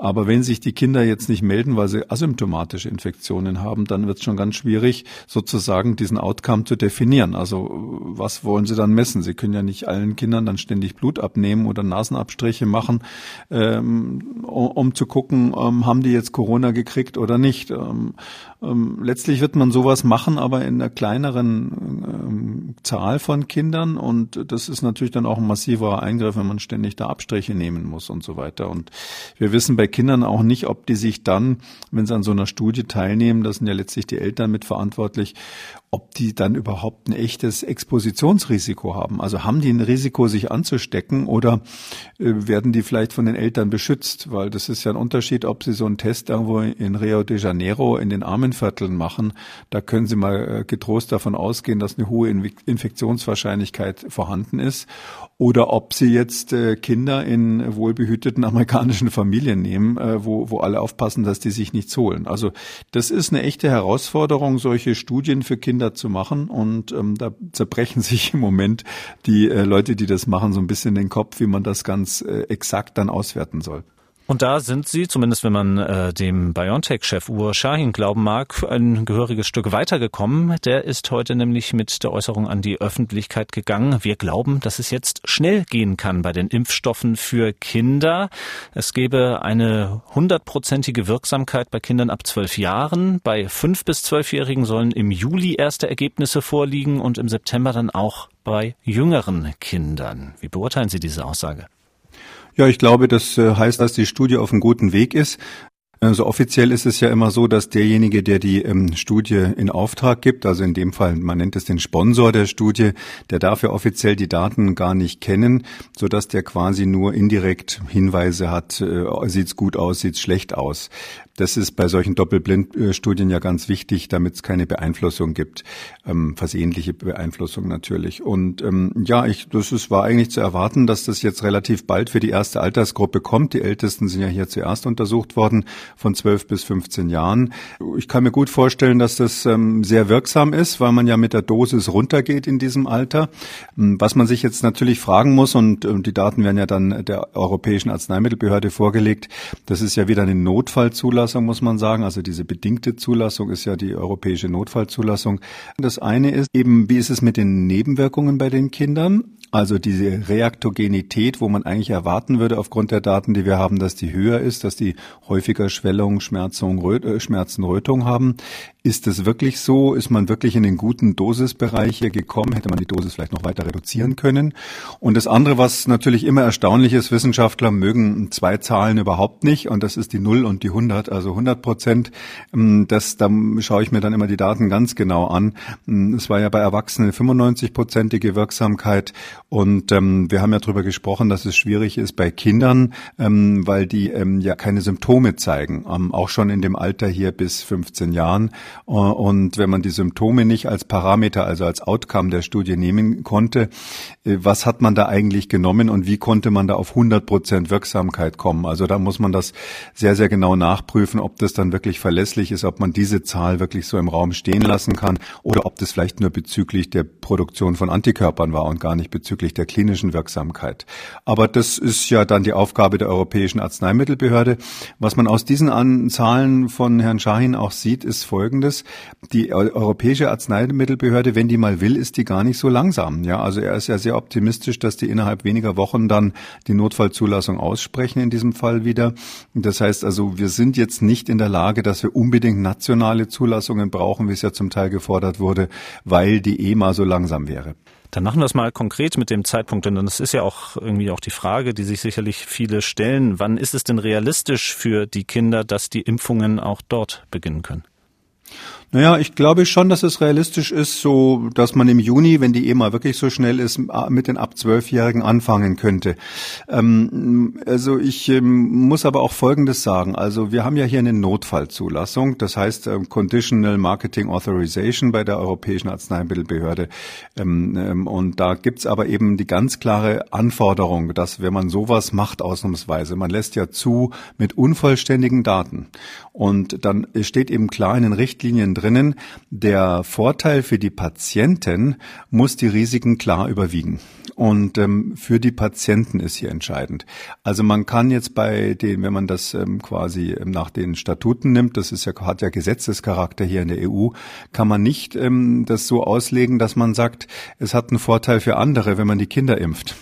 Speaker 3: Aber wenn sich die Kinder jetzt nicht melden, weil sie asymptomatische Infektionen haben, dann wird es schon ganz schwierig, sozusagen diesen Outcome zu definieren. Also was wollen sie dann messen? Sie können ja nicht allen Kindern dann ständig Blut abnehmen oder Nasenabstriche machen, ähm, um zu gucken, ähm, haben die jetzt Corona gekriegt oder nicht. Ähm, ähm, letztlich wird man sowas machen, aber in einer kleineren ähm, Zahl von Kindern. Und das ist natürlich dann auch ein massiver Eingriff, wenn man ständig da Abstriche nehmen muss und so weiter. Und wir wissen bei Kindern auch nicht, ob die sich dann, wenn sie an so einer Studie teilnehmen, das sind ja letztlich die Eltern mitverantwortlich, ob die dann überhaupt ein echtes Expositionsrisiko haben. Also haben die ein Risiko, sich anzustecken oder äh, werden die vielleicht von den Eltern beschützt? Weil das ist ja ein Unterschied, ob sie so einen Test irgendwo in Rio de Janeiro in den Armenvierteln machen. Da können sie mal äh, getrost davon ausgehen, dass eine hohe Infektionswahrscheinlichkeit vorhanden ist. Oder ob sie jetzt äh, Kinder in wohlbehüteten amerikanischen Familien nehmen, wo, wo alle aufpassen, dass die sich nichts holen. Also das ist eine echte Herausforderung, solche Studien für Kinder Kinder zu machen. Und ähm, da zerbrechen sich im Moment die äh, Leute, die das machen, so ein bisschen den Kopf, wie man das ganz äh, exakt dann auswerten soll.
Speaker 2: Und da sind Sie, zumindest wenn man äh, dem BioNTech-Chef Ur Shahin glauben mag, ein gehöriges Stück weitergekommen. Der ist heute nämlich mit der Äußerung an die Öffentlichkeit gegangen. Wir glauben, dass es jetzt schnell gehen kann bei den Impfstoffen für Kinder. Es gäbe eine hundertprozentige Wirksamkeit bei Kindern ab zwölf Jahren. Bei fünf bis zwölfjährigen sollen im Juli erste Ergebnisse vorliegen und im September dann auch bei jüngeren Kindern. Wie beurteilen Sie diese Aussage?
Speaker 3: Ja, ich glaube, das äh, heißt, dass die Studie auf einem guten Weg ist. Also offiziell ist es ja immer so, dass derjenige, der die ähm, Studie in Auftrag gibt, also in dem Fall, man nennt es den Sponsor der Studie, der darf ja offiziell die Daten gar nicht kennen, so dass der quasi nur indirekt Hinweise hat, äh, sieht's gut aus, sieht's schlecht aus. Das ist bei solchen Doppelblindstudien ja ganz wichtig, damit es keine Beeinflussung gibt, ähm, versehentliche Beeinflussung natürlich. Und ähm, ja, ich, das ist, war eigentlich zu erwarten, dass das jetzt relativ bald für die erste Altersgruppe kommt. Die Ältesten sind ja hier zuerst untersucht worden von 12 bis 15 Jahren. Ich kann mir gut vorstellen, dass das ähm, sehr wirksam ist, weil man ja mit der Dosis runtergeht in diesem Alter. Ähm, was man sich jetzt natürlich fragen muss, und, und die Daten werden ja dann der Europäischen Arzneimittelbehörde vorgelegt, das ist ja wieder eine Notfallzulassung, muss man sagen. Also diese bedingte Zulassung ist ja die europäische Notfallzulassung. Das eine ist eben, wie ist es mit den Nebenwirkungen bei den Kindern? Also diese Reaktogenität, wo man eigentlich erwarten würde aufgrund der Daten, die wir haben, dass die höher ist, dass die häufiger Schwellung, Schmerzung, Röt, äh, Schmerzen, Rötung haben. Ist es wirklich so? Ist man wirklich in den guten Dosisbereich hier gekommen? Hätte man die Dosis vielleicht noch weiter reduzieren können? Und das andere, was natürlich immer erstaunlich ist, Wissenschaftler mögen zwei Zahlen überhaupt nicht und das ist die 0 und die 100, also 100 Prozent. Ähm, das, da schaue ich mir dann immer die Daten ganz genau an. Ähm, es war ja bei Erwachsenen 95-prozentige Wirksamkeit und ähm, wir haben ja darüber gesprochen, dass es schwierig ist bei Kindern, ähm, weil die ähm, ja keine Symptome zeigen, ähm, auch schon in dem Alter hier bis 15 Jahren. Äh, und wenn man die Symptome nicht als Parameter, also als Outcome der Studie nehmen konnte, äh, was hat man da eigentlich genommen und wie konnte man da auf 100 Prozent Wirksamkeit kommen? Also da muss man das sehr, sehr genau nachprüfen, ob das dann wirklich verlässlich ist, ob man diese Zahl wirklich so im Raum stehen lassen kann oder ob das vielleicht nur bezüglich der Produktion von Antikörpern war und gar nicht bezüglich der klinischen Wirksamkeit. Aber das ist ja dann die Aufgabe der Europäischen Arzneimittelbehörde. Was man aus diesen Zahlen von Herrn Schahin auch sieht, ist Folgendes. Die Europäische Arzneimittelbehörde, wenn die mal will, ist die gar nicht so langsam. Ja, also er ist ja sehr optimistisch, dass die innerhalb weniger Wochen dann die Notfallzulassung aussprechen in diesem Fall wieder. Das heißt also, wir sind jetzt nicht in der Lage, dass wir unbedingt nationale Zulassungen brauchen, wie es ja zum Teil gefordert wurde, weil die EMA so langsam wäre.
Speaker 2: Dann machen wir es mal konkret mit dem Zeitpunkt, denn das ist ja auch irgendwie auch die Frage, die sich sicherlich viele stellen. Wann ist es denn realistisch für die Kinder, dass die Impfungen auch dort beginnen können?
Speaker 3: Naja, ich glaube schon, dass es realistisch ist, so dass man im Juni, wenn die EMA wirklich so schnell ist, mit den ab zwölfjährigen anfangen könnte. Ähm, also ich ähm, muss aber auch Folgendes sagen. Also wir haben ja hier eine Notfallzulassung, das heißt ähm, Conditional Marketing Authorization bei der Europäischen Arzneimittelbehörde. Ähm, ähm, und da gibt's aber eben die ganz klare Anforderung, dass wenn man sowas macht ausnahmsweise, man lässt ja zu mit unvollständigen Daten. Und dann steht eben klar in den Richtlinien drinnen, der Vorteil für die Patienten muss die Risiken klar überwiegen. Und ähm, für die Patienten ist hier entscheidend. Also man kann jetzt bei den, wenn man das ähm, quasi ähm, nach den Statuten nimmt, das ist ja, hat ja Gesetzescharakter hier in der EU, kann man nicht ähm, das so auslegen, dass man sagt, es hat einen Vorteil für andere, wenn man die Kinder impft,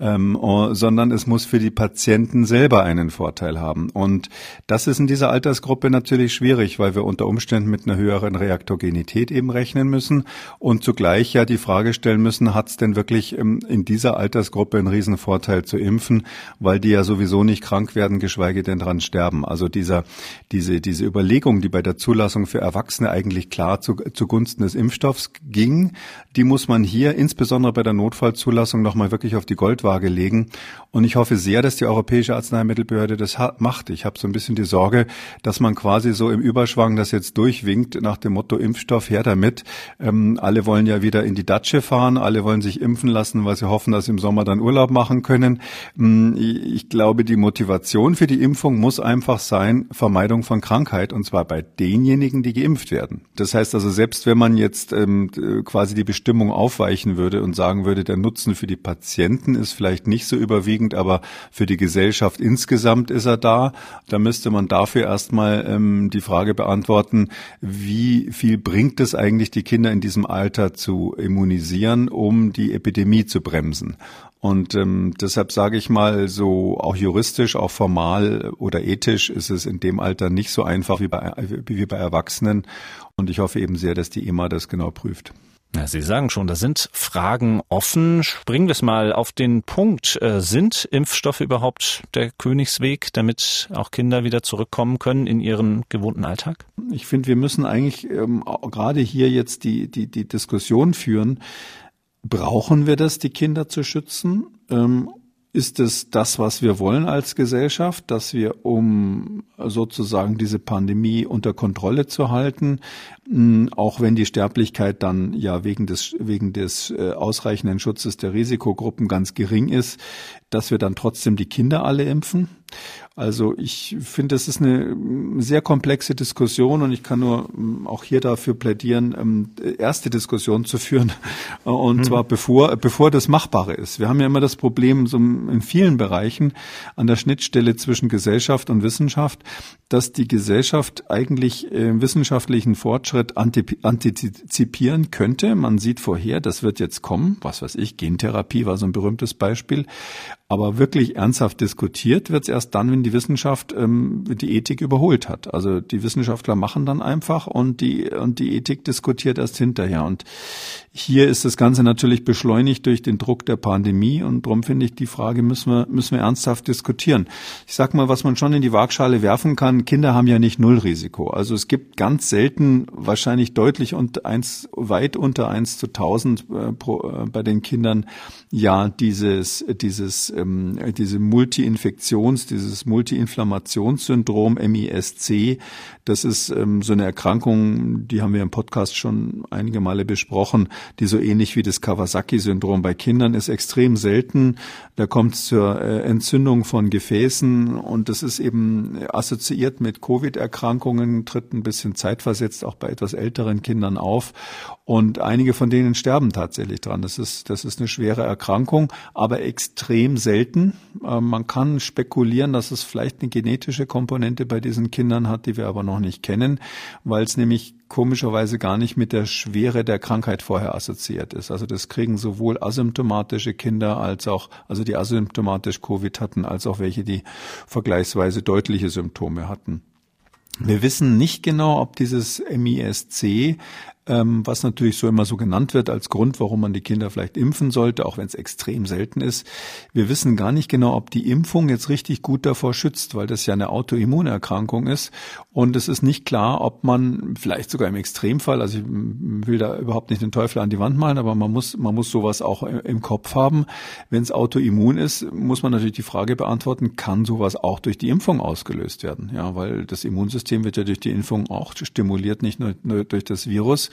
Speaker 3: ähm, sondern es muss für die Patienten selber einen Vorteil haben. Und das ist in dieser Altersgruppe natürlich schwierig, weil wir unter Umständen mit einer höheren Reaktogenität eben rechnen müssen und zugleich ja die Frage stellen müssen, hat es denn wirklich ähm, in dieser Altersgruppe einen Riesenvorteil zu impfen, weil die ja sowieso nicht krank werden, geschweige denn dran sterben. Also dieser, diese, diese Überlegung, die bei der Zulassung für Erwachsene eigentlich klar zu, zugunsten des Impfstoffs ging, die muss man hier insbesondere bei der Notfallzulassung nochmal wirklich auf die Goldwaage legen. Und ich hoffe sehr, dass die Europäische Arzneimittelbehörde das macht. Ich habe so ein bisschen die Sorge, dass man quasi so im Überschwang das jetzt durchwinkt nach dem Motto Impfstoff her damit. Ähm, alle wollen ja wieder in die Datsche fahren, alle wollen sich impfen lassen, weil sie sie hoffen, dass sie im Sommer dann Urlaub machen können. Mm, ich glaube, die Motivation für die Impfung muss einfach sein, Vermeidung von Krankheit, und zwar bei denjenigen, die geimpft werden. Das heißt also, selbst wenn man jetzt ähm, quasi die Bestimmung aufweichen würde und sagen würde, der Nutzen für die Patienten ist vielleicht nicht so überwiegend, aber für die Gesellschaft insgesamt ist er da, da müsste man dafür erstmal ähm, die Frage beantworten, wie viel bringt es eigentlich, die Kinder in diesem Alter zu immunisieren, um die Epidemie zu bremsen. Und ähm, deshalb sage ich mal, so auch juristisch, auch formal oder ethisch ist es in dem Alter nicht so einfach wie bei, wie bei Erwachsenen. Und ich hoffe eben sehr, dass die EMA das genau prüft.
Speaker 2: Ja, Sie sagen schon, da sind Fragen offen. Springen wir es mal auf den Punkt. Äh, sind Impfstoffe überhaupt der Königsweg, damit auch Kinder wieder zurückkommen können in ihren gewohnten Alltag?
Speaker 3: Ich finde, wir müssen eigentlich ähm, gerade hier jetzt die, die, die Diskussion führen. Brauchen wir das, die Kinder zu schützen? Ähm, ist es das, was wir wollen als Gesellschaft, dass wir, um sozusagen diese Pandemie unter Kontrolle zu halten, auch wenn die Sterblichkeit dann ja wegen des, wegen des äh, ausreichenden Schutzes der Risikogruppen ganz gering ist, dass wir dann trotzdem die Kinder alle impfen? Also ich finde, es ist eine sehr komplexe Diskussion und ich kann nur ähm, auch hier dafür plädieren, ähm, erste Diskussion zu führen und mhm. zwar bevor bevor das Machbare ist. Wir haben ja immer das Problem so in vielen Bereichen an der Schnittstelle zwischen Gesellschaft und Wissenschaft, dass die Gesellschaft eigentlich äh, wissenschaftlichen Fortschritt antizipieren könnte. Man sieht vorher, das wird jetzt kommen. Was weiß ich, Gentherapie war so ein berühmtes Beispiel. Aber wirklich ernsthaft diskutiert wird es erst dann, wenn die Wissenschaft ähm, die Ethik überholt hat. Also die Wissenschaftler machen dann einfach und die und die Ethik diskutiert erst hinterher. Und hier ist das Ganze natürlich beschleunigt durch den Druck der Pandemie und darum finde ich die Frage müssen wir müssen wir ernsthaft diskutieren. Ich sag mal, was man schon in die Waagschale werfen kann: Kinder haben ja nicht Nullrisiko. Also es gibt ganz selten, wahrscheinlich deutlich und eins weit unter eins zu tausend äh, pro, äh, bei den Kindern ja dieses dieses ähm, diese Multi-Infektions, dieses Multi-Inflammationssyndrom MISC, das ist ähm, so eine Erkrankung, die haben wir im Podcast schon einige Male besprochen, die so ähnlich wie das Kawasaki-Syndrom bei Kindern ist, extrem selten. Da kommt es zur äh, Entzündung von Gefäßen und das ist eben assoziiert mit Covid-Erkrankungen, tritt ein bisschen zeitversetzt auch bei etwas älteren Kindern auf und einige von denen sterben tatsächlich dran. Das ist, das ist eine schwere Erkrankung, aber extrem selten. Äh, man kann spekulieren, dass es vielleicht eine genetische Komponente bei diesen Kindern hat, die wir aber noch nicht kennen, weil es nämlich komischerweise gar nicht mit der Schwere der Krankheit vorher assoziiert ist. Also das kriegen sowohl asymptomatische Kinder als auch, also die asymptomatisch Covid hatten, als auch welche, die vergleichsweise deutliche Symptome hatten. Wir wissen nicht genau, ob dieses MISC ähm, was natürlich so immer so genannt wird als Grund, warum man die Kinder vielleicht impfen sollte, auch wenn es extrem selten ist. Wir wissen gar nicht genau, ob die Impfung jetzt richtig gut davor schützt, weil das ja eine Autoimmunerkrankung ist. Und es ist nicht klar, ob man vielleicht sogar im Extremfall, also ich will da überhaupt nicht den Teufel an die Wand malen, aber man muss, man muss sowas auch im Kopf haben. Wenn es autoimmun ist, muss man natürlich die Frage beantworten, kann sowas auch durch die Impfung ausgelöst werden? Ja, weil das Immunsystem wird ja durch die Impfung auch stimuliert, nicht nur, nur durch das Virus.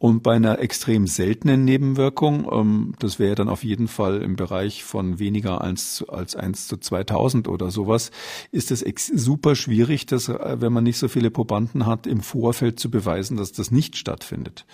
Speaker 3: Und bei einer extrem seltenen Nebenwirkung, ähm, das wäre dann auf jeden Fall im Bereich von weniger als, als 1 zu 2000 oder sowas, ist es super schwierig, dass, äh, wenn man nicht so viele Probanden hat, im Vorfeld zu beweisen, dass das nicht stattfindet.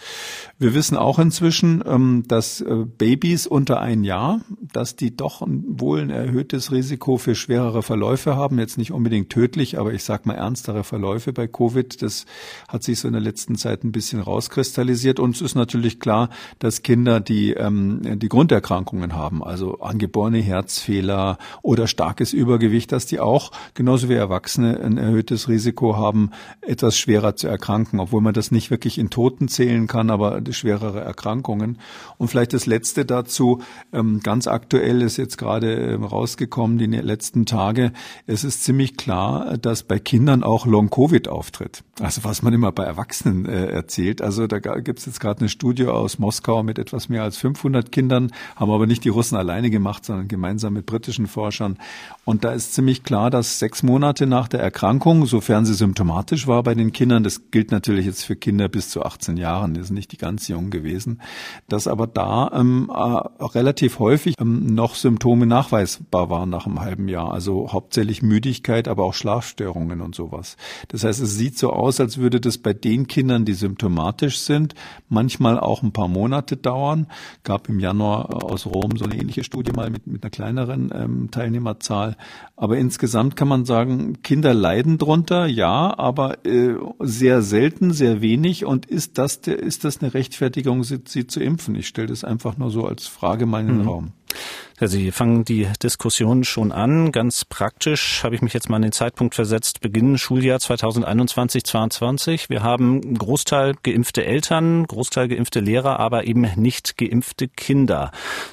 Speaker 3: Wir wissen auch inzwischen, ähm, dass äh, Babys unter ein Jahr, dass die doch wohl ein erhöhtes Risiko für schwerere Verläufe haben, jetzt nicht unbedingt tödlich, aber ich sag mal ernstere Verläufe bei Covid. Das hat sich so in der letzten Zeit ein bisschen rauskristallisiert kristallisiert. Uns ist natürlich klar, dass Kinder, die ähm, die Grunderkrankungen haben, also angeborene Herzfehler oder starkes Übergewicht, dass die auch genauso wie Erwachsene ein erhöhtes Risiko haben, etwas schwerer zu erkranken, obwohl man das nicht wirklich in Toten zählen kann, aber schwerere Erkrankungen. Und vielleicht das Letzte dazu, ähm, ganz aktuell ist jetzt gerade ähm, rausgekommen, die letzten Tage, es ist ziemlich klar, dass bei Kindern auch Long-Covid auftritt. Also was man immer bei Erwachsenen äh, erzählt. Also Da gibt es jetzt gerade eine Studie aus Moskau mit etwas mehr als 500 Kindern, haben aber nicht die Russen alleine gemacht, sondern gemeinsam mit britischen Forschern. Und da ist ziemlich klar, dass sechs Monate nach der Erkrankung, sofern sie symptomatisch war bei den Kindern, das gilt natürlich jetzt für Kinder bis zu 18 Jahren, das sind nicht die ganz jungen gewesen, dass aber da ähm, äh, relativ häufig ähm, noch Symptome nachweisbar waren nach einem halben Jahr. Also hauptsächlich Müdigkeit, aber auch Schlafstörungen und sowas. Das heißt, es sieht so aus, als würde das bei den Kindern, die symptomatisch sind, manchmal auch ein paar Monate dauern. Gab im Januar aus Rom so eine ähnliche Studie mal mit, mit einer kleineren ähm, Teilnehmerzahl. Aber insgesamt kann man sagen, Kinder leiden drunter, ja, aber äh, sehr selten, sehr wenig. Und ist das, der, ist das eine Rechtfertigung, sie, sie zu impfen? Ich stelle das einfach nur so als Frage mal in den mhm. Raum.
Speaker 2: Ja, Sie fangen die Diskussion schon an. Ganz praktisch habe ich mich jetzt mal an den Zeitpunkt versetzt, Beginn Schuljahr 2021-22. Wir haben Großteil geimpfte Eltern, Großteil geimpfte Lehrer, aber eben nicht geimpfte Kinder.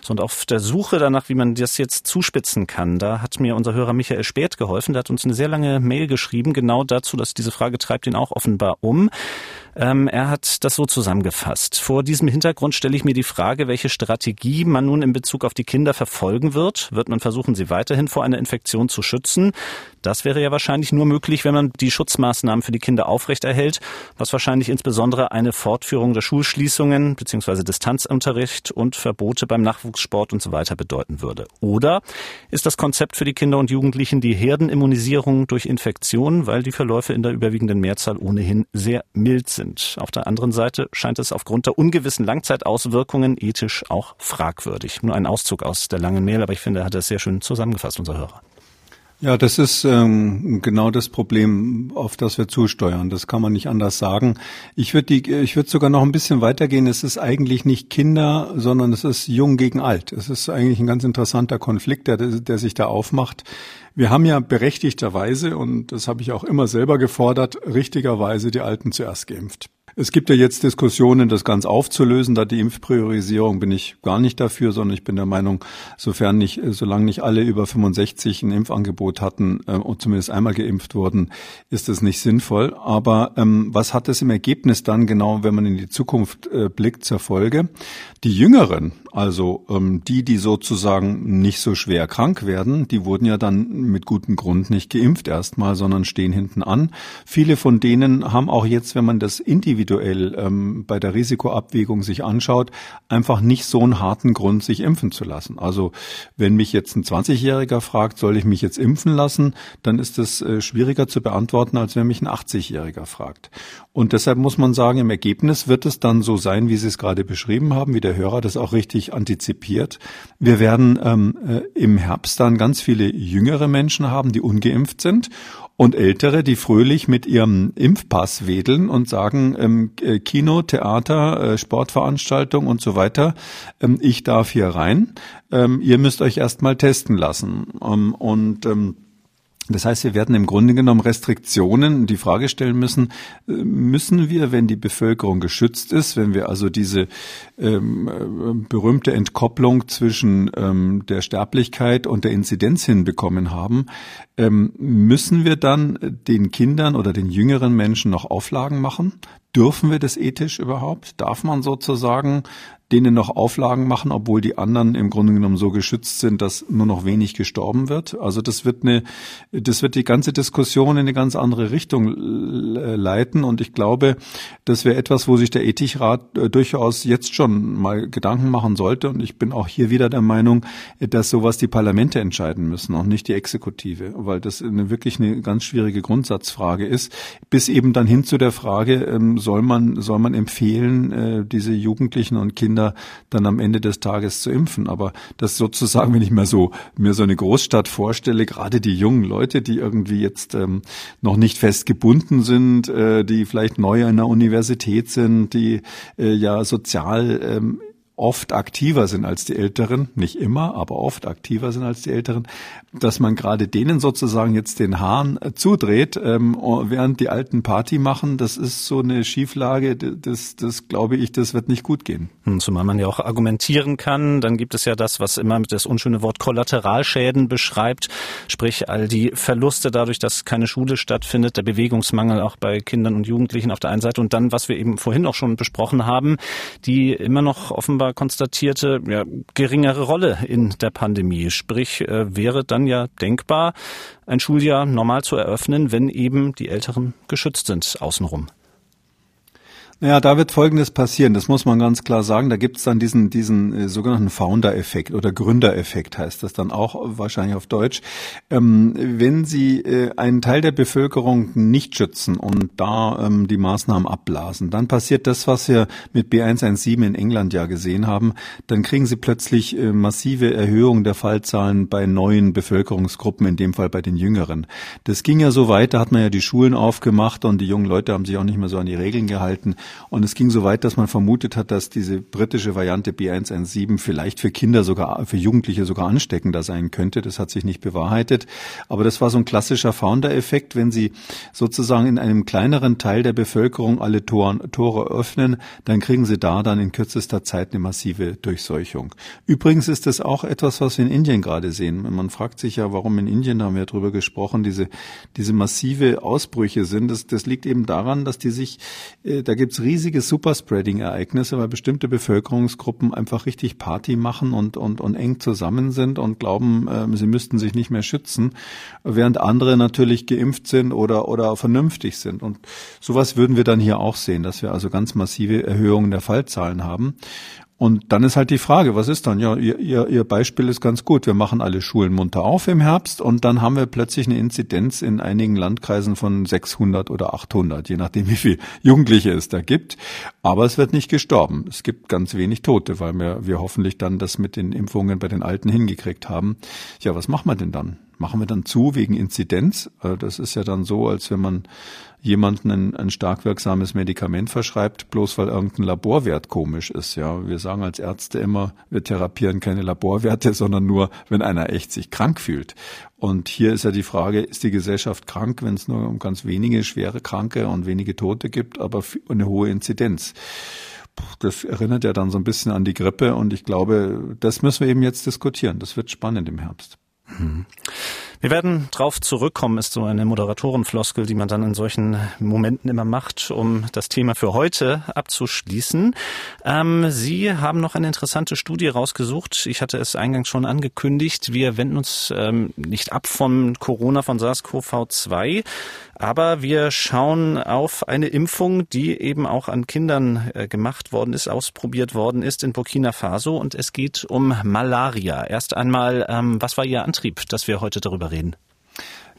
Speaker 2: Und auf der Suche danach, wie man das jetzt zuspitzen kann, da hat mir unser Hörer Michael Spät geholfen. Der hat uns eine sehr lange Mail geschrieben, genau dazu, dass diese Frage treibt ihn auch offenbar um. Ähm, er hat das so zusammengefasst. Vor diesem Hintergrund stelle ich mir die Frage, welche Strategie man nun in Bezug auf die Kinder verfolgen wird. Wird man versuchen, sie weiterhin vor einer Infektion zu schützen? Das wäre ja wahrscheinlich nur möglich, wenn man die Schutzmaßnahmen für die Kinder aufrechterhält, was wahrscheinlich insbesondere eine Fortführung der Schulschließungen bzw. Distanzunterricht und Verbote beim Nachwuchssport und so weiter bedeuten würde. Oder ist das Konzept für die Kinder und Jugendlichen die Herdenimmunisierung durch Infektionen, weil die Verläufe in der überwiegenden Mehrzahl ohnehin sehr mild sind? Sind. Auf der anderen Seite scheint es aufgrund der ungewissen Langzeitauswirkungen ethisch auch fragwürdig. Nur ein Auszug aus der langen Mail, aber ich finde, er hat es sehr schön zusammengefasst, unser Hörer.
Speaker 3: Ja, das ist ähm, genau das Problem, auf das wir zusteuern. Das kann man nicht anders sagen. Ich würde die, ich würde sogar noch ein bisschen weitergehen. Es ist eigentlich nicht Kinder, sondern es ist Jung gegen Alt. Es ist eigentlich ein ganz interessanter Konflikt, der, der sich da aufmacht. Wir haben ja berechtigterweise, und das habe ich auch immer selber gefordert, richtigerweise die Alten zuerst geimpft. Es gibt ja jetzt Diskussionen, das ganz aufzulösen. Da die Impfpriorisierung bin ich gar nicht dafür, sondern ich bin der Meinung, sofern nicht, solange nicht alle über 65 ein Impfangebot hatten äh, und zumindest einmal geimpft wurden, ist das nicht sinnvoll. Aber ähm, was hat es im Ergebnis dann genau, wenn man in die Zukunft äh, blickt, zur Folge? Die Jüngeren, also ähm, die, die sozusagen nicht so schwer krank werden, die wurden ja dann mit gutem Grund nicht geimpft erstmal, sondern stehen hinten an. Viele von denen haben auch jetzt, wenn man das individuell ähm, bei der Risikoabwägung sich anschaut, einfach nicht so einen harten Grund, sich impfen zu lassen. Also wenn mich jetzt ein 20-Jähriger fragt, soll ich mich jetzt impfen lassen, dann ist das äh, schwieriger zu beantworten, als wenn mich ein 80-Jähriger fragt. Und deshalb muss man sagen, im Ergebnis wird es dann so sein, wie Sie es gerade beschrieben haben, wie der Hörer das auch richtig antizipiert. Wir werden ähm, äh, im Herbst dann ganz viele jüngere Menschen haben, die ungeimpft sind und Ältere, die fröhlich mit ihrem Impfpass wedeln und sagen, ähm, äh, Kino, Theater, äh, Sportveranstaltung und so weiter, ähm, ich darf hier rein, ähm, ihr müsst euch erstmal testen lassen. Ähm, und ähm, das heißt, wir werden im Grunde genommen Restriktionen die Frage stellen müssen, äh, müssen wir, wenn die Bevölkerung geschützt ist, wenn wir also diese ähm, äh, berühmte Entkopplung zwischen ähm, der Sterblichkeit und der Inzidenz hinbekommen haben, ähm, müssen wir dann den Kindern oder den jüngeren Menschen noch Auflagen machen? Dürfen wir das ethisch überhaupt? Darf man sozusagen denen noch Auflagen machen, obwohl die anderen im Grunde genommen so geschützt sind, dass nur noch wenig gestorben wird. Also das wird eine, das wird die ganze Diskussion in eine ganz andere Richtung leiten. Und ich glaube, das wäre etwas, wo sich der Ethikrat äh, durchaus jetzt schon mal Gedanken machen sollte. Und ich bin auch hier wieder der Meinung, dass sowas die Parlamente entscheiden müssen und nicht die Exekutive, weil das eine, wirklich eine ganz schwierige Grundsatzfrage ist. Bis eben dann hin zu der Frage, ähm, soll man, soll man empfehlen, äh, diese Jugendlichen und Kinder Kinder dann am Ende des Tages zu impfen. Aber das sozusagen, wenn ich mir so mir so eine Großstadt vorstelle, gerade die jungen Leute, die irgendwie jetzt ähm, noch nicht fest gebunden sind, äh, die vielleicht neu an der Universität sind, die äh, ja sozial ähm, oft aktiver sind als die Älteren, nicht immer, aber oft aktiver sind als die Älteren, dass man gerade denen sozusagen jetzt den Hahn äh, zudreht, ähm, während die Alten Party machen, das ist so eine Schieflage, das, das glaube ich, das wird nicht gut gehen.
Speaker 2: Hm, zumal man ja auch argumentieren kann, dann gibt es ja das, was immer das unschöne Wort Kollateralschäden beschreibt, sprich all die Verluste dadurch, dass keine Schule stattfindet, der Bewegungsmangel auch bei Kindern und Jugendlichen auf der einen Seite. Und dann, was wir eben vorhin auch schon besprochen haben, die immer noch offenbar konstatierte ja, geringere Rolle in der Pandemie. Sprich, äh, wäre dann ja denkbar, ein Schuljahr normal zu eröffnen, wenn eben die Älteren geschützt sind außenrum.
Speaker 3: Ja, da wird Folgendes passieren, das muss man ganz klar sagen. Da gibt es dann diesen, diesen äh, sogenannten Founder-Effekt oder Gründer-Effekt heißt das dann auch wahrscheinlich auf Deutsch. Ähm, wenn Sie äh, einen Teil der Bevölkerung nicht schützen und da ähm, die Maßnahmen abblasen, dann passiert das, was wir mit B117 in England ja gesehen haben. Dann kriegen Sie plötzlich äh, massive Erhöhungen der Fallzahlen bei neuen Bevölkerungsgruppen, in dem Fall bei den Jüngeren. Das ging ja so weit, da hat man ja die Schulen aufgemacht und die jungen Leute haben sich auch nicht mehr so an die Regeln gehalten. Und es ging so weit, dass man vermutet hat, dass diese britische Variante B117 vielleicht für Kinder sogar, für Jugendliche sogar ansteckender sein könnte. Das hat sich nicht bewahrheitet. Aber das war so ein klassischer Founder-Effekt. Wenn Sie sozusagen in einem kleineren Teil der Bevölkerung alle Toren, Tore öffnen, dann kriegen Sie da dann in kürzester Zeit eine massive Durchseuchung. Übrigens ist das auch etwas, was wir in Indien gerade sehen. Man fragt sich ja, warum in Indien, da haben wir drüber gesprochen, diese, diese massive Ausbrüche sind. Das, das liegt eben daran, dass die sich, äh, da gibt es riesige Superspreading-Ereignisse, weil bestimmte Bevölkerungsgruppen einfach richtig Party machen und, und, und eng zusammen sind und glauben, äh, sie müssten sich nicht mehr schützen, während andere natürlich geimpft sind oder, oder vernünftig sind. Und sowas würden wir dann hier auch sehen, dass wir also ganz massive Erhöhungen der Fallzahlen haben. Und dann ist halt die Frage, was ist dann? Ja, ihr, ihr, ihr Beispiel ist ganz gut. Wir machen alle Schulen munter auf im Herbst und dann haben wir plötzlich eine Inzidenz in einigen Landkreisen von 600 oder 800, je nachdem, wie viel Jugendliche es da gibt. Aber es wird nicht gestorben. Es gibt ganz wenig Tote, weil wir, wir hoffentlich dann das mit den Impfungen bei den Alten hingekriegt haben. Ja, was machen wir denn dann? Machen wir dann zu wegen Inzidenz? Äh, das ist ja dann so, als wenn man jemanden ein, ein stark wirksames Medikament verschreibt, bloß weil irgendein Laborwert komisch ist. Ja, wir sagen als Ärzte immer, wir therapieren keine Laborwerte, sondern nur, wenn einer echt sich krank fühlt. Und hier ist ja die Frage, ist die Gesellschaft krank, wenn es nur um ganz wenige schwere Kranke und wenige Tote gibt, aber eine hohe Inzidenz? Das erinnert ja dann so ein bisschen an die Grippe und ich glaube, das müssen wir eben jetzt diskutieren. Das wird spannend im Herbst. Hm.
Speaker 2: Wir werden drauf zurückkommen, ist so eine Moderatorenfloskel, die man dann in solchen Momenten immer macht, um das Thema für heute abzuschließen. Ähm, Sie haben noch eine interessante Studie rausgesucht. Ich hatte es eingangs schon angekündigt. Wir wenden uns ähm, nicht ab von Corona, von SARS-CoV-2, aber wir schauen auf eine Impfung, die eben auch an Kindern äh, gemacht worden ist, ausprobiert worden ist in Burkina Faso. Und es geht um Malaria. Erst einmal, ähm, was war Ihr Antrieb, dass wir heute darüber reden? Marin.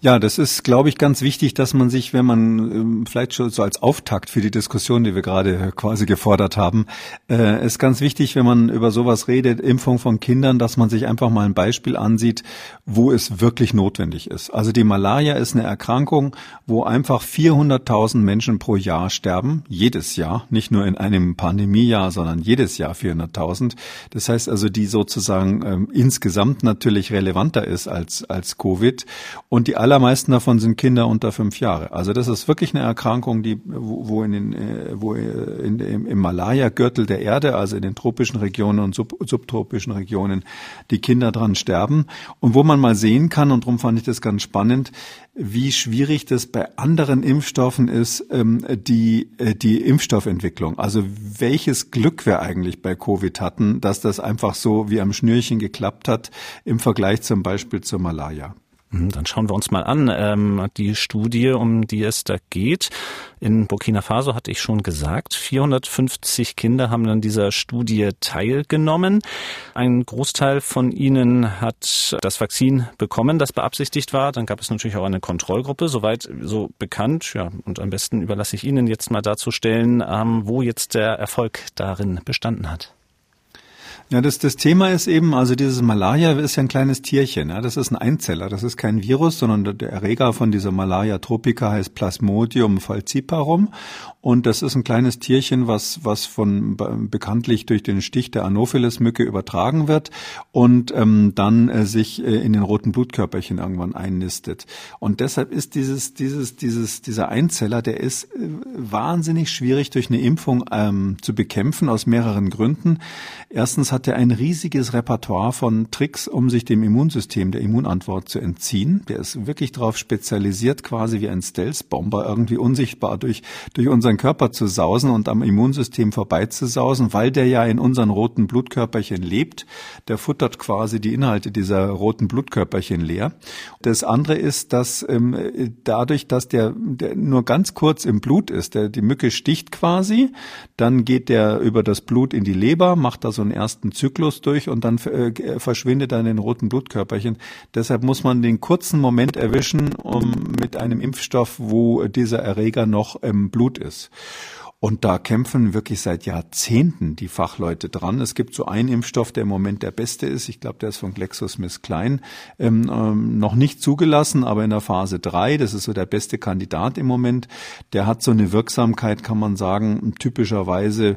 Speaker 3: Ja, das ist, glaube ich, ganz wichtig, dass man sich, wenn man ähm, vielleicht schon so als Auftakt für die Diskussion, die wir gerade quasi gefordert haben, äh, ist ganz wichtig, wenn man über sowas redet, Impfung von Kindern, dass man sich einfach mal ein Beispiel ansieht, wo es wirklich notwendig ist. Also die Malaria ist eine Erkrankung, wo einfach 400.000 Menschen pro Jahr sterben, jedes Jahr, nicht nur in einem Pandemiejahr, sondern jedes Jahr 400.000. Das heißt also, die sozusagen ähm, insgesamt natürlich relevanter ist als als Covid und die aller allermeisten davon sind Kinder unter fünf Jahre. Also das ist wirklich eine Erkrankung, die wo in den äh, wo in, im, im Malaya-Gürtel der Erde, also in den tropischen Regionen und sub, subtropischen Regionen, die Kinder dran sterben und wo man mal sehen kann und darum fand ich das ganz spannend, wie schwierig das bei anderen Impfstoffen ist, ähm, die äh, die Impfstoffentwicklung. Also welches Glück wir eigentlich bei Covid hatten, dass das einfach so wie am Schnürchen geklappt hat im Vergleich zum Beispiel zur Malaya.
Speaker 2: Mhm, dann schauen wir uns mal an ähm, die Studie, um die es da geht. In Burkina Faso hatte ich schon gesagt, 450 Kinder haben an dieser Studie teilgenommen. Ein Großteil von ihnen hat das Vakzin bekommen, das beabsichtigt war. Dann gab es natürlich auch eine Kontrollgruppe, soweit so bekannt. Ja, und am besten überlasse ich Ihnen jetzt mal darzustellen, ähm, wo jetzt der Erfolg darin bestanden hat.
Speaker 3: Ja, das, das Thema ist eben, also dieses Malaria ist ja ein kleines Tierchen. Ja, das ist ein Einzeller. Das ist kein Virus, sondern der Erreger von dieser Malaria tropica heißt Plasmodium falciparum. Und das ist ein kleines Tierchen, was, was von bekanntlich durch den Stich der Anopheles-Mücke übertragen wird und ähm, dann äh, sich äh, in den roten Blutkörperchen irgendwann einnistet. Und deshalb ist dieses, dieses, dieses, dieser Einzeller, der ist äh, wahnsinnig schwierig durch eine Impfung ähm, zu bekämpfen aus mehreren Gründen. Erstens hat er ein riesiges Repertoire von Tricks, um sich dem Immunsystem, der Immunantwort zu entziehen. Der ist wirklich darauf spezialisiert, quasi wie ein Stealth-Bomber irgendwie unsichtbar durch, durch unseren unseren Körper zu sausen und am Immunsystem vorbeizusausen, weil der ja in unseren roten Blutkörperchen lebt. Der futtert quasi die Inhalte dieser roten Blutkörperchen leer. Das andere ist, dass ähm, dadurch, dass der, der nur ganz kurz im Blut ist, der, die Mücke sticht quasi, dann geht der über das Blut in die Leber, macht da so einen ersten Zyklus durch und dann äh, verschwindet er in den roten Blutkörperchen. Deshalb muss man den kurzen Moment erwischen, um mit einem Impfstoff, wo dieser Erreger noch im Blut ist. Und da kämpfen wirklich seit Jahrzehnten die Fachleute dran. Es gibt so einen Impfstoff, der im Moment der beste ist. Ich glaube, der ist von GlaxoSmithKline ähm, ähm, noch nicht zugelassen, aber in der Phase drei. Das ist so der beste Kandidat im Moment. Der hat so eine Wirksamkeit, kann man sagen, typischerweise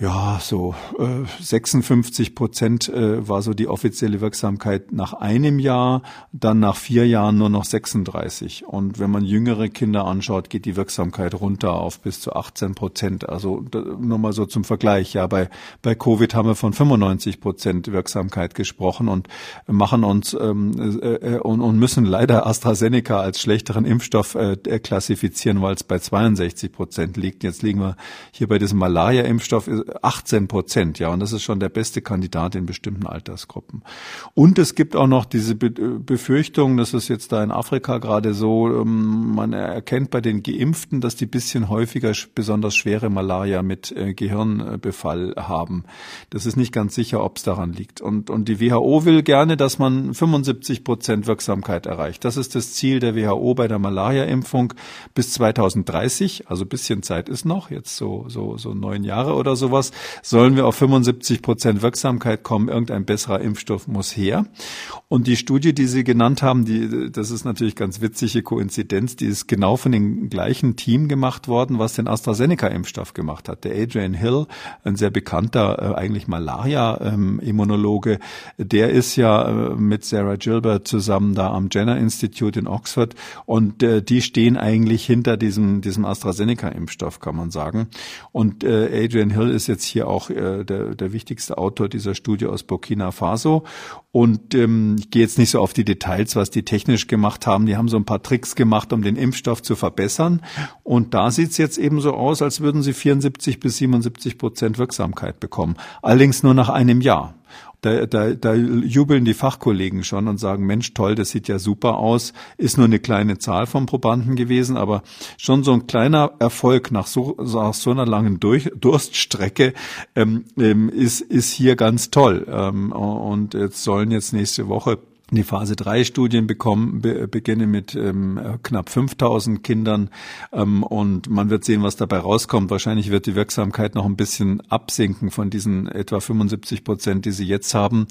Speaker 3: ja, so äh, 56 Prozent äh, war so die offizielle Wirksamkeit nach einem Jahr, dann nach vier Jahren nur noch 36. Und wenn man jüngere Kinder anschaut, geht die Wirksamkeit runter auf bis zu 18 Prozent. Also nur mal so zum Vergleich. Ja, bei, bei Covid haben wir von 95 Prozent Wirksamkeit gesprochen und machen uns ähm, äh, äh, und, und müssen leider AstraZeneca als schlechteren Impfstoff äh, klassifizieren, weil es bei 62 Prozent liegt. Jetzt liegen wir hier bei diesem Malaria-Impfstoff 18 Prozent, ja, und das ist schon der beste Kandidat in bestimmten Altersgruppen. Und es gibt auch noch diese Befürchtung, das ist jetzt da in Afrika gerade so, ähm, man erkennt bei den Geimpften, dass die bisschen häufiger besonders schwere Malaria mit äh, Gehirnbefall haben. Das ist nicht ganz sicher, ob es daran liegt. Und, und die WHO will gerne, dass man 75 Prozent Wirksamkeit erreicht. Das ist das Ziel der WHO bei der Malaria-Impfung bis 2030. Also bisschen Zeit ist noch, jetzt so, so, so neun Jahre oder sowas sowas, sollen wir auf 75 Prozent Wirksamkeit kommen. Irgendein besserer Impfstoff muss her. Und die Studie, die Sie genannt haben, die, das ist natürlich ganz witzige Koinzidenz, die ist genau von dem gleichen Team gemacht worden, was den AstraZeneca-Impfstoff gemacht hat. Der Adrian Hill, ein sehr bekannter, äh, eigentlich Malaria-Immunologe, der ist ja äh, mit Sarah Gilbert zusammen da am Jenner Institute in Oxford und äh, die stehen eigentlich hinter diesem, diesem AstraZeneca-Impfstoff, kann man sagen. Und Adrian Hill ist jetzt hier auch äh, der, der wichtigste Autor dieser Studie aus Burkina Faso. Und ähm, ich gehe jetzt nicht so auf die Details, was die technisch gemacht haben. Die haben so ein paar Tricks gemacht, um den Impfstoff zu verbessern. Und da sieht es jetzt eben so aus, als würden sie 74 bis 77 Prozent Wirksamkeit bekommen. Allerdings nur nach einem Jahr. Da, da, da jubeln die Fachkollegen schon und sagen, Mensch, toll, das sieht ja super aus. Ist nur eine kleine Zahl von Probanden gewesen, aber schon so ein kleiner Erfolg nach so, nach so einer langen Durch, Durststrecke ähm, ähm, ist, ist hier ganz toll. Ähm, und jetzt sollen jetzt nächste Woche die Phase 3 Studien bekommen, be, beginnen mit ähm, knapp 5000 Kindern ähm, und man wird sehen, was dabei rauskommt. Wahrscheinlich wird die Wirksamkeit noch ein bisschen absinken von diesen etwa 75 Prozent, die sie jetzt haben,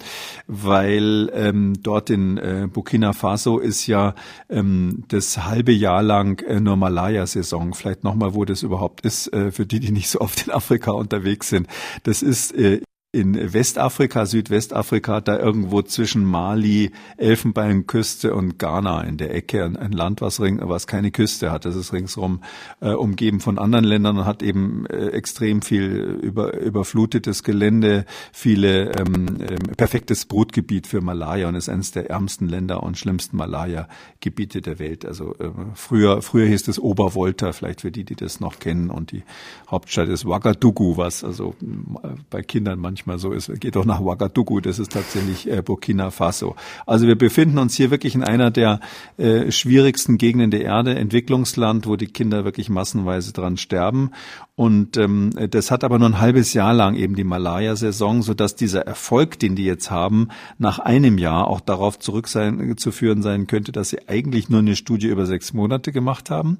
Speaker 3: weil ähm, dort in äh, Burkina Faso ist ja ähm, das halbe Jahr lang äh, nur Malaya-Saison. Vielleicht nochmal, wo das überhaupt ist, äh, für die, die nicht so oft in Afrika unterwegs sind. Das ist äh, in Westafrika, Südwestafrika, da irgendwo zwischen Mali, Elfenbeinküste und Ghana in der Ecke, ein, Land, was, ring, was keine Küste hat. Das ist ringsrum äh, umgeben von anderen Ländern und hat eben äh, extrem viel über, überflutetes Gelände, viele ähm, äh, perfektes Brutgebiet für Malaria und ist eines der ärmsten Länder und schlimmsten Malaria-Gebiete der Welt. Also äh, früher, früher hieß es Obervolta, vielleicht für die, die das noch kennen, und die Hauptstadt ist Ouagadougou, was also äh, bei Kindern manchmal manchmal so ist. Geht doch nach Ouagadougou, das ist tatsächlich äh, Burkina Faso. Also wir befinden uns hier wirklich in einer der äh, schwierigsten Gegenden der Erde, Entwicklungsland, wo die Kinder wirklich massenweise dran sterben. Und ähm, das hat aber nur ein halbes Jahr lang eben die Malaria-Saison, sodass dieser Erfolg, den die jetzt haben, nach einem Jahr auch darauf zurück sein, zu führen sein könnte, dass sie eigentlich nur eine Studie über sechs Monate gemacht haben.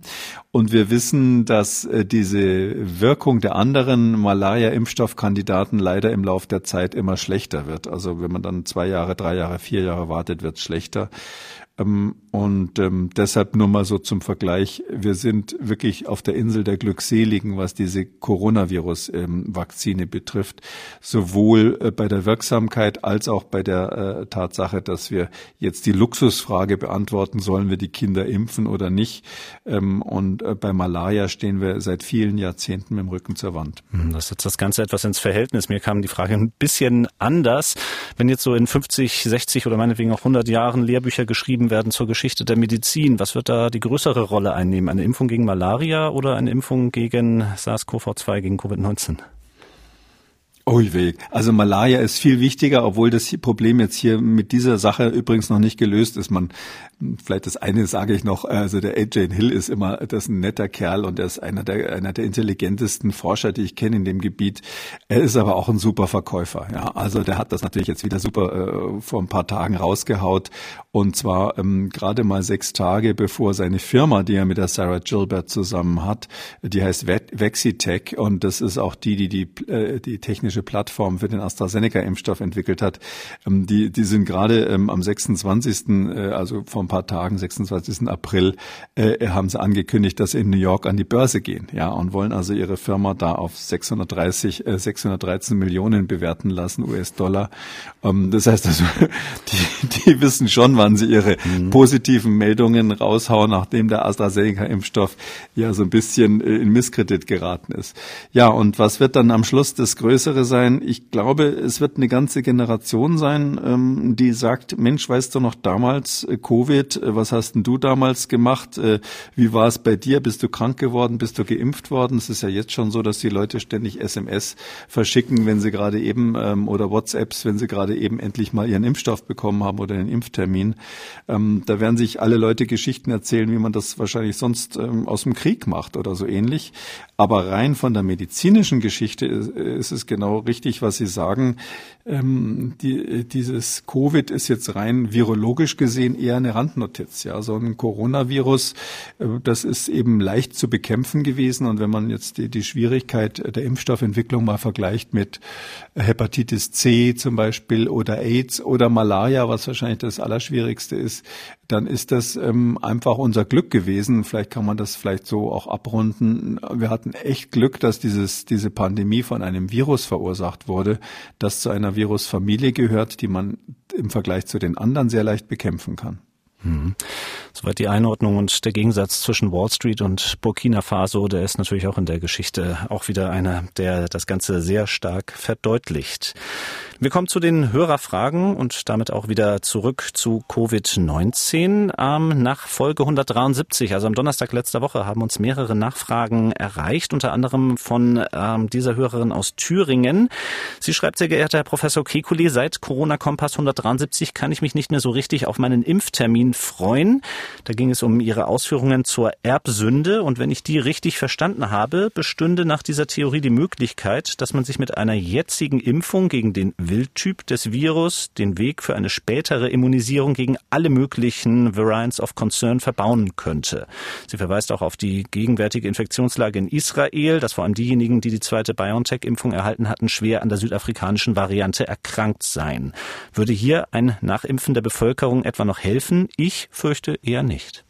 Speaker 3: Und wir wissen, dass äh, diese Wirkung der anderen Malaria-Impfstoffkandidaten leider im Lauf der Zeit immer schlechter wird. Also wenn man dann zwei Jahre, drei Jahre, vier Jahre wartet, wird es schlechter. Ähm, und ähm, deshalb nur mal so zum Vergleich. Wir sind wirklich auf der Insel der Glückseligen, was diese Coronavirus-Vakzine ähm, betrifft. Sowohl äh, bei der Wirksamkeit als auch bei der äh, Tatsache, dass wir jetzt die Luxusfrage beantworten, sollen wir die Kinder impfen oder nicht. Ähm, und äh, bei Malaria stehen wir seit vielen Jahrzehnten mit dem Rücken zur Wand.
Speaker 2: Hm, das setzt das Ganze etwas ins Verhältnis. Mir kam die Frage ein bisschen anders. Wenn jetzt so in 50, 60 oder meinetwegen auch 100 Jahren Lehrbücher geschrieben werden zur Geschichte der Medizin. Was wird da die größere Rolle einnehmen? Eine Impfung gegen Malaria oder eine Impfung gegen SARS-CoV-2, gegen Covid-19?
Speaker 3: Ui weh. Also Malaria ist viel wichtiger, obwohl das Problem jetzt hier mit dieser Sache übrigens noch nicht gelöst ist. Man, vielleicht das eine sage ich noch, also der AJ Hill ist immer, das ist ein netter Kerl und er ist einer der, einer der intelligentesten Forscher, die ich kenne in dem Gebiet. Er ist aber auch ein super Verkäufer. Ja, also der hat das natürlich jetzt wieder super äh, vor ein paar Tagen rausgehaut und zwar ähm, gerade mal sechs Tage bevor seine Firma, die er mit der Sarah Gilbert zusammen hat, die heißt Vexitech und das ist auch die, die die, äh, die technische Plattform für den AstraZeneca-Impfstoff entwickelt hat. Ähm, die, die sind gerade ähm, am 26., äh, also vor ein paar Tagen, 26. April, äh, haben sie angekündigt, dass sie in New York an die Börse gehen, ja, und wollen also ihre Firma da auf 630, 613 Millionen bewerten lassen, US-Dollar. Ähm, das heißt also, die, die wissen schon, wann sie ihre mhm. positiven Meldungen raushauen, nachdem der AstraZeneca-Impfstoff ja so ein bisschen äh, in Misskredit geraten ist. Ja, und was wird dann am Schluss das größere sein. Ich glaube, es wird eine ganze Generation sein, ähm, die sagt, Mensch, weißt du noch damals äh, Covid, äh, was hast denn du damals gemacht? Äh, wie war es bei dir? Bist du krank geworden? Bist du geimpft worden? Es ist ja jetzt schon so, dass die Leute ständig SMS verschicken, wenn sie gerade eben ähm, oder WhatsApps, wenn sie gerade eben endlich mal ihren Impfstoff bekommen haben oder den Impftermin. Ähm, da werden sich alle Leute Geschichten erzählen, wie man das wahrscheinlich sonst ähm, aus dem Krieg macht oder so ähnlich. Aber rein von der medizinischen Geschichte ist, es genau richtig, was Sie sagen. Ähm, die, dieses Covid ist jetzt rein virologisch gesehen eher eine Randnotiz. Ja, so ein Coronavirus, äh, das ist eben leicht zu bekämpfen gewesen. Und wenn man jetzt die, die Schwierigkeit der Impfstoffentwicklung mal vergleicht mit Hepatitis C zum Beispiel oder AIDS oder Malaria, was wahrscheinlich das Allerschwierigste ist, dann ist das ähm, einfach unser Glück gewesen. Vielleicht kann man das vielleicht so auch abrunden. Wir hatten echt Glück, dass dieses, diese Pandemie von einem Virus verursacht wurde, das zu einer Virusfamilie gehört, die man im Vergleich zu den anderen sehr leicht bekämpfen kann.
Speaker 2: Mhm. Soweit die Einordnung und der Gegensatz zwischen Wall Street und Burkina Faso, der ist natürlich auch in der Geschichte auch wieder einer, der das Ganze sehr stark verdeutlicht. Wir kommen zu den Hörerfragen und damit auch wieder zurück zu Covid-19. Ähm, nach Folge 173, also am Donnerstag letzter Woche, haben uns mehrere Nachfragen erreicht, unter anderem von ähm, dieser Hörerin aus Thüringen. Sie schreibt, sehr geehrter Herr Professor Kekulé, seit Corona-Kompass 173 kann ich mich nicht mehr so richtig auf meinen Impftermin freuen. Da ging es um Ihre Ausführungen zur Erbsünde und wenn ich die richtig verstanden habe, bestünde nach dieser Theorie die Möglichkeit, dass man sich mit einer jetzigen Impfung gegen den Wildtyp des Virus den Weg für eine spätere Immunisierung gegen alle möglichen Variants of Concern verbauen könnte. Sie verweist auch auf die gegenwärtige Infektionslage in Israel, dass vor allem diejenigen, die die zweite BioNTech-Impfung erhalten hatten, schwer an der südafrikanischen Variante erkrankt seien. Würde hier ein Nachimpfen der Bevölkerung etwa noch helfen? Ich fürchte eher nicht.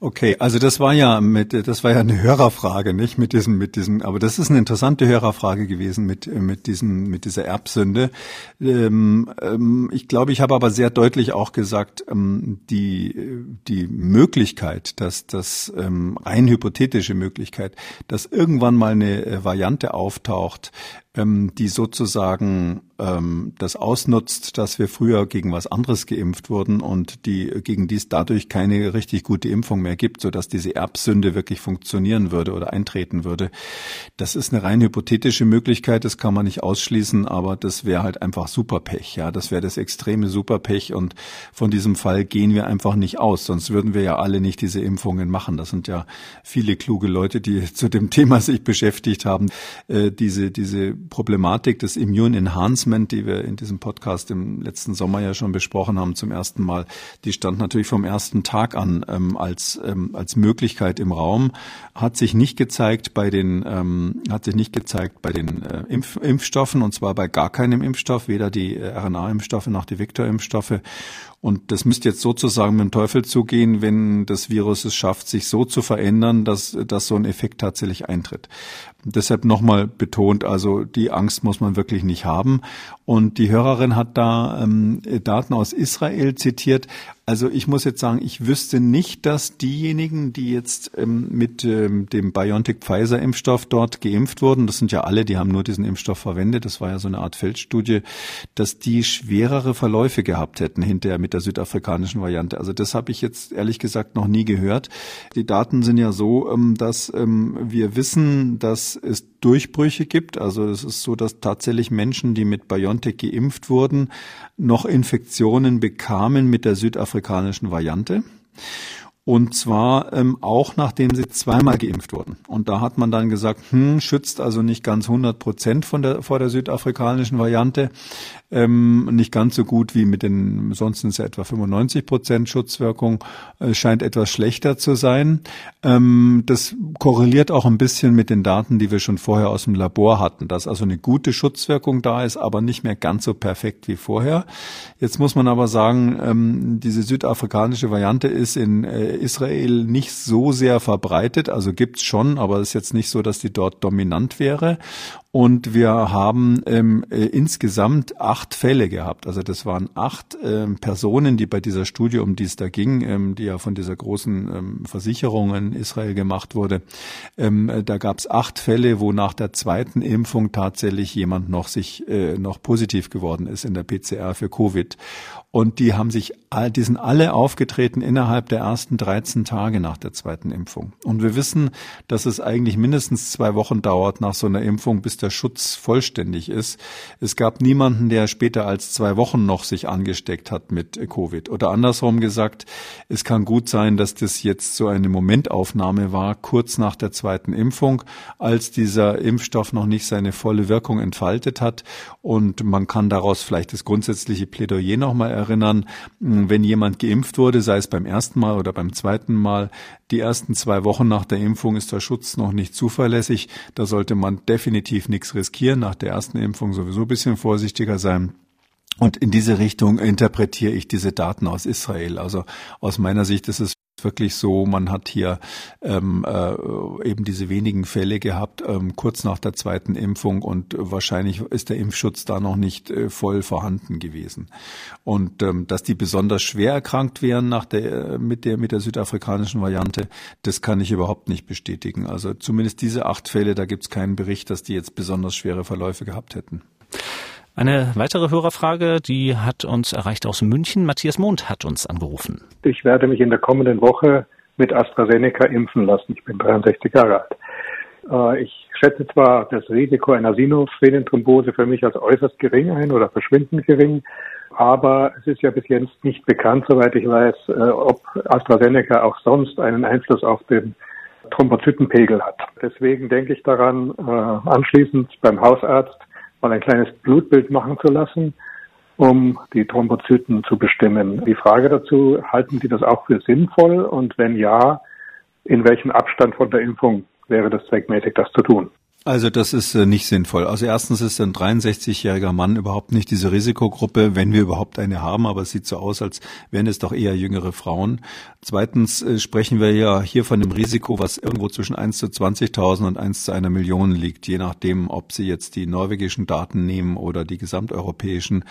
Speaker 3: Okay, also das war ja mit, das war ja eine Hörerfrage, nicht mit diesem, mit diesem, aber das ist eine interessante Hörerfrage gewesen mit mit diesem, mit dieser Erbsünde. Ähm, ähm, ich glaube, ich habe aber sehr deutlich auch gesagt, ähm, die die Möglichkeit, dass das ähm, rein hypothetische Möglichkeit, dass irgendwann mal eine äh, Variante auftaucht, ähm, die sozusagen ähm, das ausnutzt, dass wir früher gegen was anderes geimpft wurden und die gegen dies dadurch keine richtig gute Impfung mehr gibt, so dass diese Erbsünde wirklich funktionieren würde oder eintreten würde. Das ist eine rein hypothetische Möglichkeit, das kann man nicht ausschließen, aber das wäre halt einfach Superpech. Ja, das wäre das extreme Superpech und von diesem Fall gehen wir einfach nicht aus, sonst würden wir ja alle nicht diese Impfungen machen. Das sind ja viele kluge Leute, die zu dem Thema sich beschäftigt haben. Äh, diese diese Problematik des Immune Enhancement, die wir in diesem Podcast im letzten Sommer ja schon besprochen haben, zum ersten Mal, die stand natürlich vom ersten Tag an ähm, als, ähm, als Möglichkeit im Raum, hat sich nicht gezeigt bei den, ähm, hat sich nicht gezeigt bei den äh, Impf Impfstoffen und zwar bei gar keinem Impfstoff, weder die äh, RNA-Impfstoffe noch die Vektor-Impfstoffe. Und das müsste jetzt sozusagen mit dem Teufel zugehen, wenn das Virus es schafft, sich so zu verändern, dass, dass so ein Effekt tatsächlich eintritt. Deshalb nochmal betont, also die Angst muss man wirklich nicht haben. Und die Hörerin hat da ähm, Daten aus Israel zitiert. Also ich muss jetzt sagen, ich wüsste nicht, dass diejenigen, die jetzt ähm, mit ähm, dem BioNTech-Pfizer-Impfstoff dort geimpft wurden, das sind ja alle, die haben nur diesen Impfstoff verwendet, das war ja so eine Art Feldstudie, dass die schwerere Verläufe gehabt hätten hinterher mit der südafrikanischen Variante. Also das habe ich jetzt ehrlich gesagt noch nie gehört. Die Daten sind ja so, ähm, dass ähm, wir wissen, dass es Durchbrüche gibt. Also es ist so, dass tatsächlich Menschen, die mit BioNTech geimpft wurden, noch Infektionen bekamen mit der südafrikanischen Variante. Und zwar ähm, auch nachdem sie zweimal geimpft wurden. Und da hat man dann gesagt, hm, schützt also nicht ganz 100 Prozent von der, vor der südafrikanischen Variante ähm, nicht ganz so gut wie mit den, ansonsten ist ja etwa 95 Prozent Schutzwirkung, äh, scheint etwas schlechter zu sein. Ähm, das korreliert auch ein bisschen mit den Daten, die wir schon vorher aus dem Labor hatten, dass also eine gute Schutzwirkung da ist, aber nicht mehr ganz so perfekt wie vorher. Jetzt muss man aber sagen, ähm, diese südafrikanische Variante ist in äh, Israel nicht so sehr verbreitet, also gibt's schon, aber es ist jetzt nicht so, dass die dort dominant wäre. Und wir haben ähm, äh, insgesamt acht Fälle gehabt. Also das waren acht ähm, Personen, die bei dieser Studie, um die es da ging, ähm, die ja von dieser großen ähm, Versicherung in Israel gemacht wurde, ähm, äh, da gab es acht Fälle, wo nach der zweiten Impfung tatsächlich jemand noch sich äh, noch positiv geworden ist in der PCR für Covid. Und die haben sich, die sind alle aufgetreten innerhalb der ersten 13 Tage nach der zweiten Impfung. Und wir wissen, dass es eigentlich mindestens zwei Wochen dauert nach so einer Impfung, bis der Schutz vollständig ist. Es gab niemanden, der später als zwei Wochen noch sich angesteckt hat mit Covid. Oder andersrum gesagt, es kann gut sein, dass das jetzt so eine Momentaufnahme war, kurz nach der zweiten Impfung, als dieser Impfstoff noch nicht seine volle Wirkung entfaltet hat. Und man kann daraus vielleicht das grundsätzliche Plädoyer nochmal erinnern, wenn jemand geimpft wurde, sei es beim ersten Mal oder beim zweiten Mal, die ersten zwei Wochen nach der Impfung ist der Schutz noch nicht zuverlässig. Da sollte man definitiv nichts riskieren. Nach der ersten Impfung sowieso ein bisschen vorsichtiger sein. Und in diese Richtung interpretiere ich diese Daten aus Israel. Also aus meiner Sicht ist es wirklich so, man hat hier ähm, äh, eben diese wenigen Fälle gehabt, ähm, kurz nach der zweiten Impfung und wahrscheinlich ist der Impfschutz da noch nicht äh, voll vorhanden gewesen. Und ähm, dass die besonders schwer erkrankt wären nach der, mit der, mit der südafrikanischen Variante, das kann ich überhaupt nicht bestätigen. Also zumindest diese acht Fälle, da gibt es keinen Bericht, dass die jetzt besonders schwere Verläufe gehabt hätten.
Speaker 2: Eine weitere Hörerfrage, die hat uns erreicht aus München. Matthias Mond hat uns angerufen.
Speaker 4: Ich werde mich in der kommenden Woche mit AstraZeneca impfen lassen. Ich bin 63 Jahre alt. Äh, ich schätze zwar das Risiko einer Sinusvenenthrombose für mich als äußerst gering ein oder verschwindend gering, aber es ist ja bis jetzt nicht bekannt, soweit ich weiß, äh, ob AstraZeneca auch sonst einen Einfluss auf den Thrombozytenpegel hat. Deswegen denke ich daran, äh, anschließend beim Hausarzt mal ein kleines Blutbild machen zu lassen, um die Thrombozyten zu bestimmen. Die Frage dazu, halten Sie das auch für sinnvoll? Und wenn ja, in welchem Abstand von der Impfung wäre das zweckmäßig, das zu tun?
Speaker 3: Also das ist äh, nicht sinnvoll. Also erstens ist ein 63-jähriger Mann überhaupt nicht diese Risikogruppe, wenn wir überhaupt eine haben, aber es sieht so aus, als wären es doch eher jüngere Frauen. Zweitens äh, sprechen wir ja hier von dem Risiko, was irgendwo zwischen 1 zu 20.000 und 1 zu einer Million liegt, je nachdem, ob Sie jetzt die norwegischen Daten nehmen oder die gesamteuropäischen.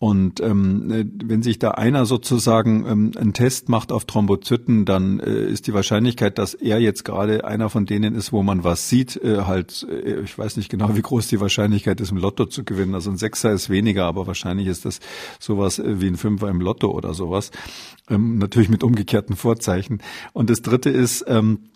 Speaker 3: Und ähm, äh, wenn sich da einer sozusagen ähm, einen Test macht auf Thrombozyten, dann äh, ist die Wahrscheinlichkeit, dass er jetzt gerade einer von denen ist, wo man was sieht, äh, halt äh, ich weiß nicht genau, wie groß die Wahrscheinlichkeit ist, im Lotto zu gewinnen. Also ein Sechser ist weniger, aber wahrscheinlich ist das sowas äh, wie ein Fünfer im Lotto oder sowas. Ähm, natürlich mit umgekehrten Vorzeichen. Und das dritte ist, ähm,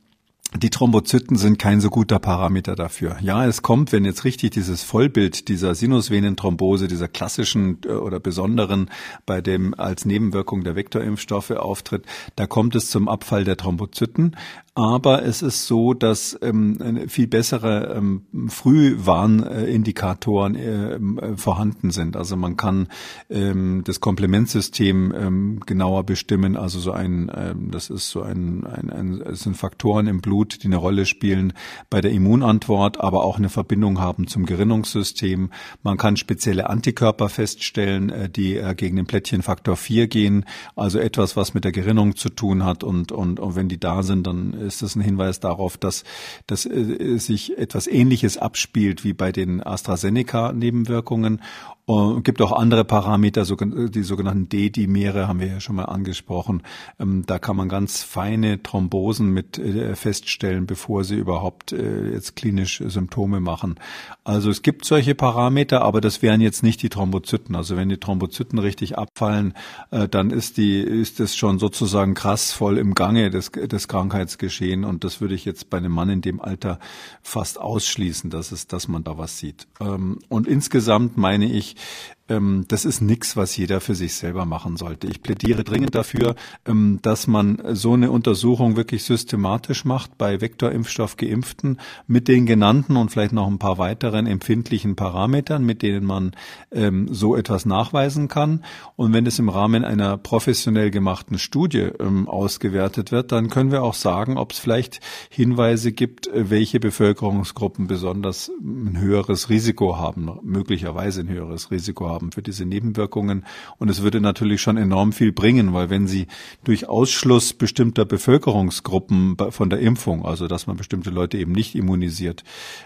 Speaker 3: die Thrombozyten sind kein so guter Parameter dafür. Ja, es kommt, wenn jetzt richtig dieses Vollbild dieser Sinusvenenthrombose, dieser klassischen äh, oder besonderen, bei dem als Nebenwirkung der Vektorimpfstoffe auftritt, da kommt es zum Abfall der Thrombozyten. Aber es ist so, dass ähm, viel bessere ähm, Frühwarnindikatoren äh, äh, vorhanden sind. Also man kann ähm, das Komplementsystem ähm, genauer bestimmen. Also so ein, ähm, das ist so ein, ein, ein, es sind Faktoren im Blut, die eine Rolle spielen bei der Immunantwort, aber auch eine Verbindung haben zum Gerinnungssystem. Man kann spezielle Antikörper feststellen, äh, die äh, gegen den Plättchenfaktor 4 gehen. Also etwas, was mit der Gerinnung zu tun hat. Und, und, und wenn die da sind, dann ist das ein Hinweis darauf, dass, dass äh, sich etwas Ähnliches abspielt wie bei den AstraZeneca-Nebenwirkungen. Es gibt auch andere Parameter, die sogenannten D-Dimere haben wir ja schon mal angesprochen. Ähm, da kann man ganz feine Thrombosen mit äh, feststellen, bevor sie überhaupt äh, jetzt klinisch Symptome machen. Also es gibt solche Parameter, aber das wären jetzt nicht die Thrombozyten. Also wenn die Thrombozyten richtig abfallen, äh, dann ist die, ist es schon sozusagen krass voll im Gange des, des Krankheitsgeschehen. Und das würde ich jetzt bei einem Mann in dem Alter fast ausschließen, dass es, dass man da was sieht. Ähm, und insgesamt meine ich, nicht ähm, das ist nichts, was jeder für sich selber machen sollte. Ich plädiere dringend dafür, ähm, dass man so eine Untersuchung wirklich systematisch macht bei Vektorimpfstoff geimpften mit den genannten und vielleicht noch ein paar weiteren empfindlichen Parametern, mit denen man ähm, so etwas nachweisen kann. Und wenn es im Rahmen einer professionell gemachten Studie ausgewertet wird, dann können wir auch sagen, ob es vielleicht Hinweise gibt, äh, welche Bevölkerungsgruppen besonders ein höheres Risiko haben, möglicherweise ein höheres Risiko haben haben für diese Nebenwirkungen. Und es würde natürlich schon enorm viel bringen, weil wenn Sie durch Ausschluss bestimmter Bevölkerungsgruppen von der Impfung, also dass man bestimmte Leute eben nicht immunisiert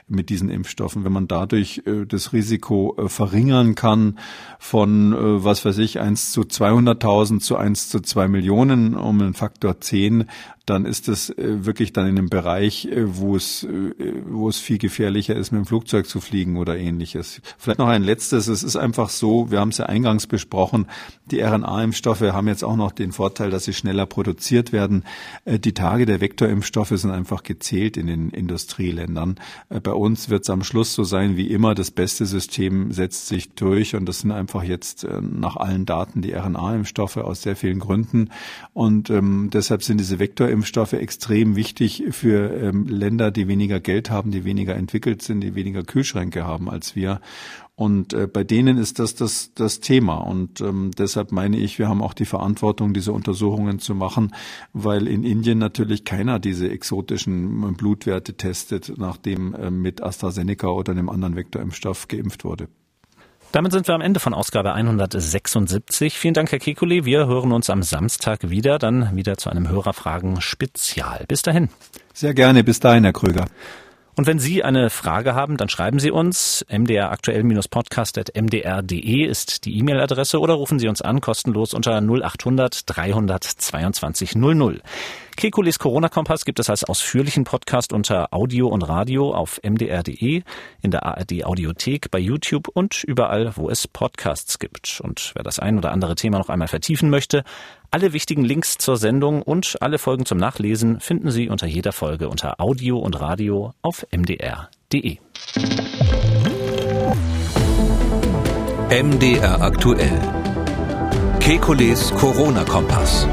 Speaker 3: mit diesen Impfstoffen, wenn man dadurch äh, das Risiko äh, verringern kann von, äh, was weiß ich, 1 zu 200.000 zu 1 zu 2 Millionen um einen Faktor 10, dann ist es äh, wirklich dann in einem Bereich, äh, wo es, äh, wo es viel gefährlicher ist, mit dem Flugzeug zu fliegen oder ähnliches. Vielleicht noch ein letztes. Es ist einfach so, wir haben es ja eingangs besprochen, die RNA-Impfstoffe haben jetzt auch noch den Vorteil, dass sie schneller produziert werden. Die Tage der Vektorimpfstoffe sind einfach gezählt in den Industrieländern. Bei uns wird es am Schluss so sein wie immer, das beste System setzt sich durch und das sind einfach jetzt nach allen Daten die RNA-Impfstoffe aus sehr vielen Gründen. Und ähm, deshalb sind diese Vektorimpfstoffe Impfstoffe extrem wichtig für ähm, Länder, die weniger Geld haben, die weniger entwickelt sind, die weniger Kühlschränke haben als wir. Und äh, bei denen ist das das, das Thema. Und ähm, deshalb meine ich, wir haben auch die Verantwortung, diese Untersuchungen zu machen, weil in Indien natürlich keiner diese exotischen Blutwerte testet, nachdem äh, mit AstraZeneca oder einem anderen Vektorimpfstoff geimpft wurde.
Speaker 2: Damit sind wir am Ende von Ausgabe 176. Vielen Dank, Herr Kekulé. Wir hören uns am Samstag wieder, dann wieder zu einem Hörerfragen-Spezial. Bis dahin.
Speaker 3: Sehr gerne. Bis dahin, Herr Kröger.
Speaker 2: Und wenn Sie eine Frage haben, dann schreiben Sie uns. mdraktuell-podcast.mdr.de ist die E-Mail-Adresse oder rufen Sie uns an, kostenlos unter 0800 322 00. Kekules Corona-Kompass gibt es als ausführlichen Podcast unter Audio und Radio auf mdr.de, in der ARD Audiothek, bei YouTube und überall, wo es Podcasts gibt. Und wer das ein oder andere Thema noch einmal vertiefen möchte, alle wichtigen Links zur Sendung und alle Folgen zum Nachlesen finden Sie unter jeder Folge unter Audio und Radio auf mdr.de.
Speaker 1: MDR aktuell. Kekules Corona-Kompass.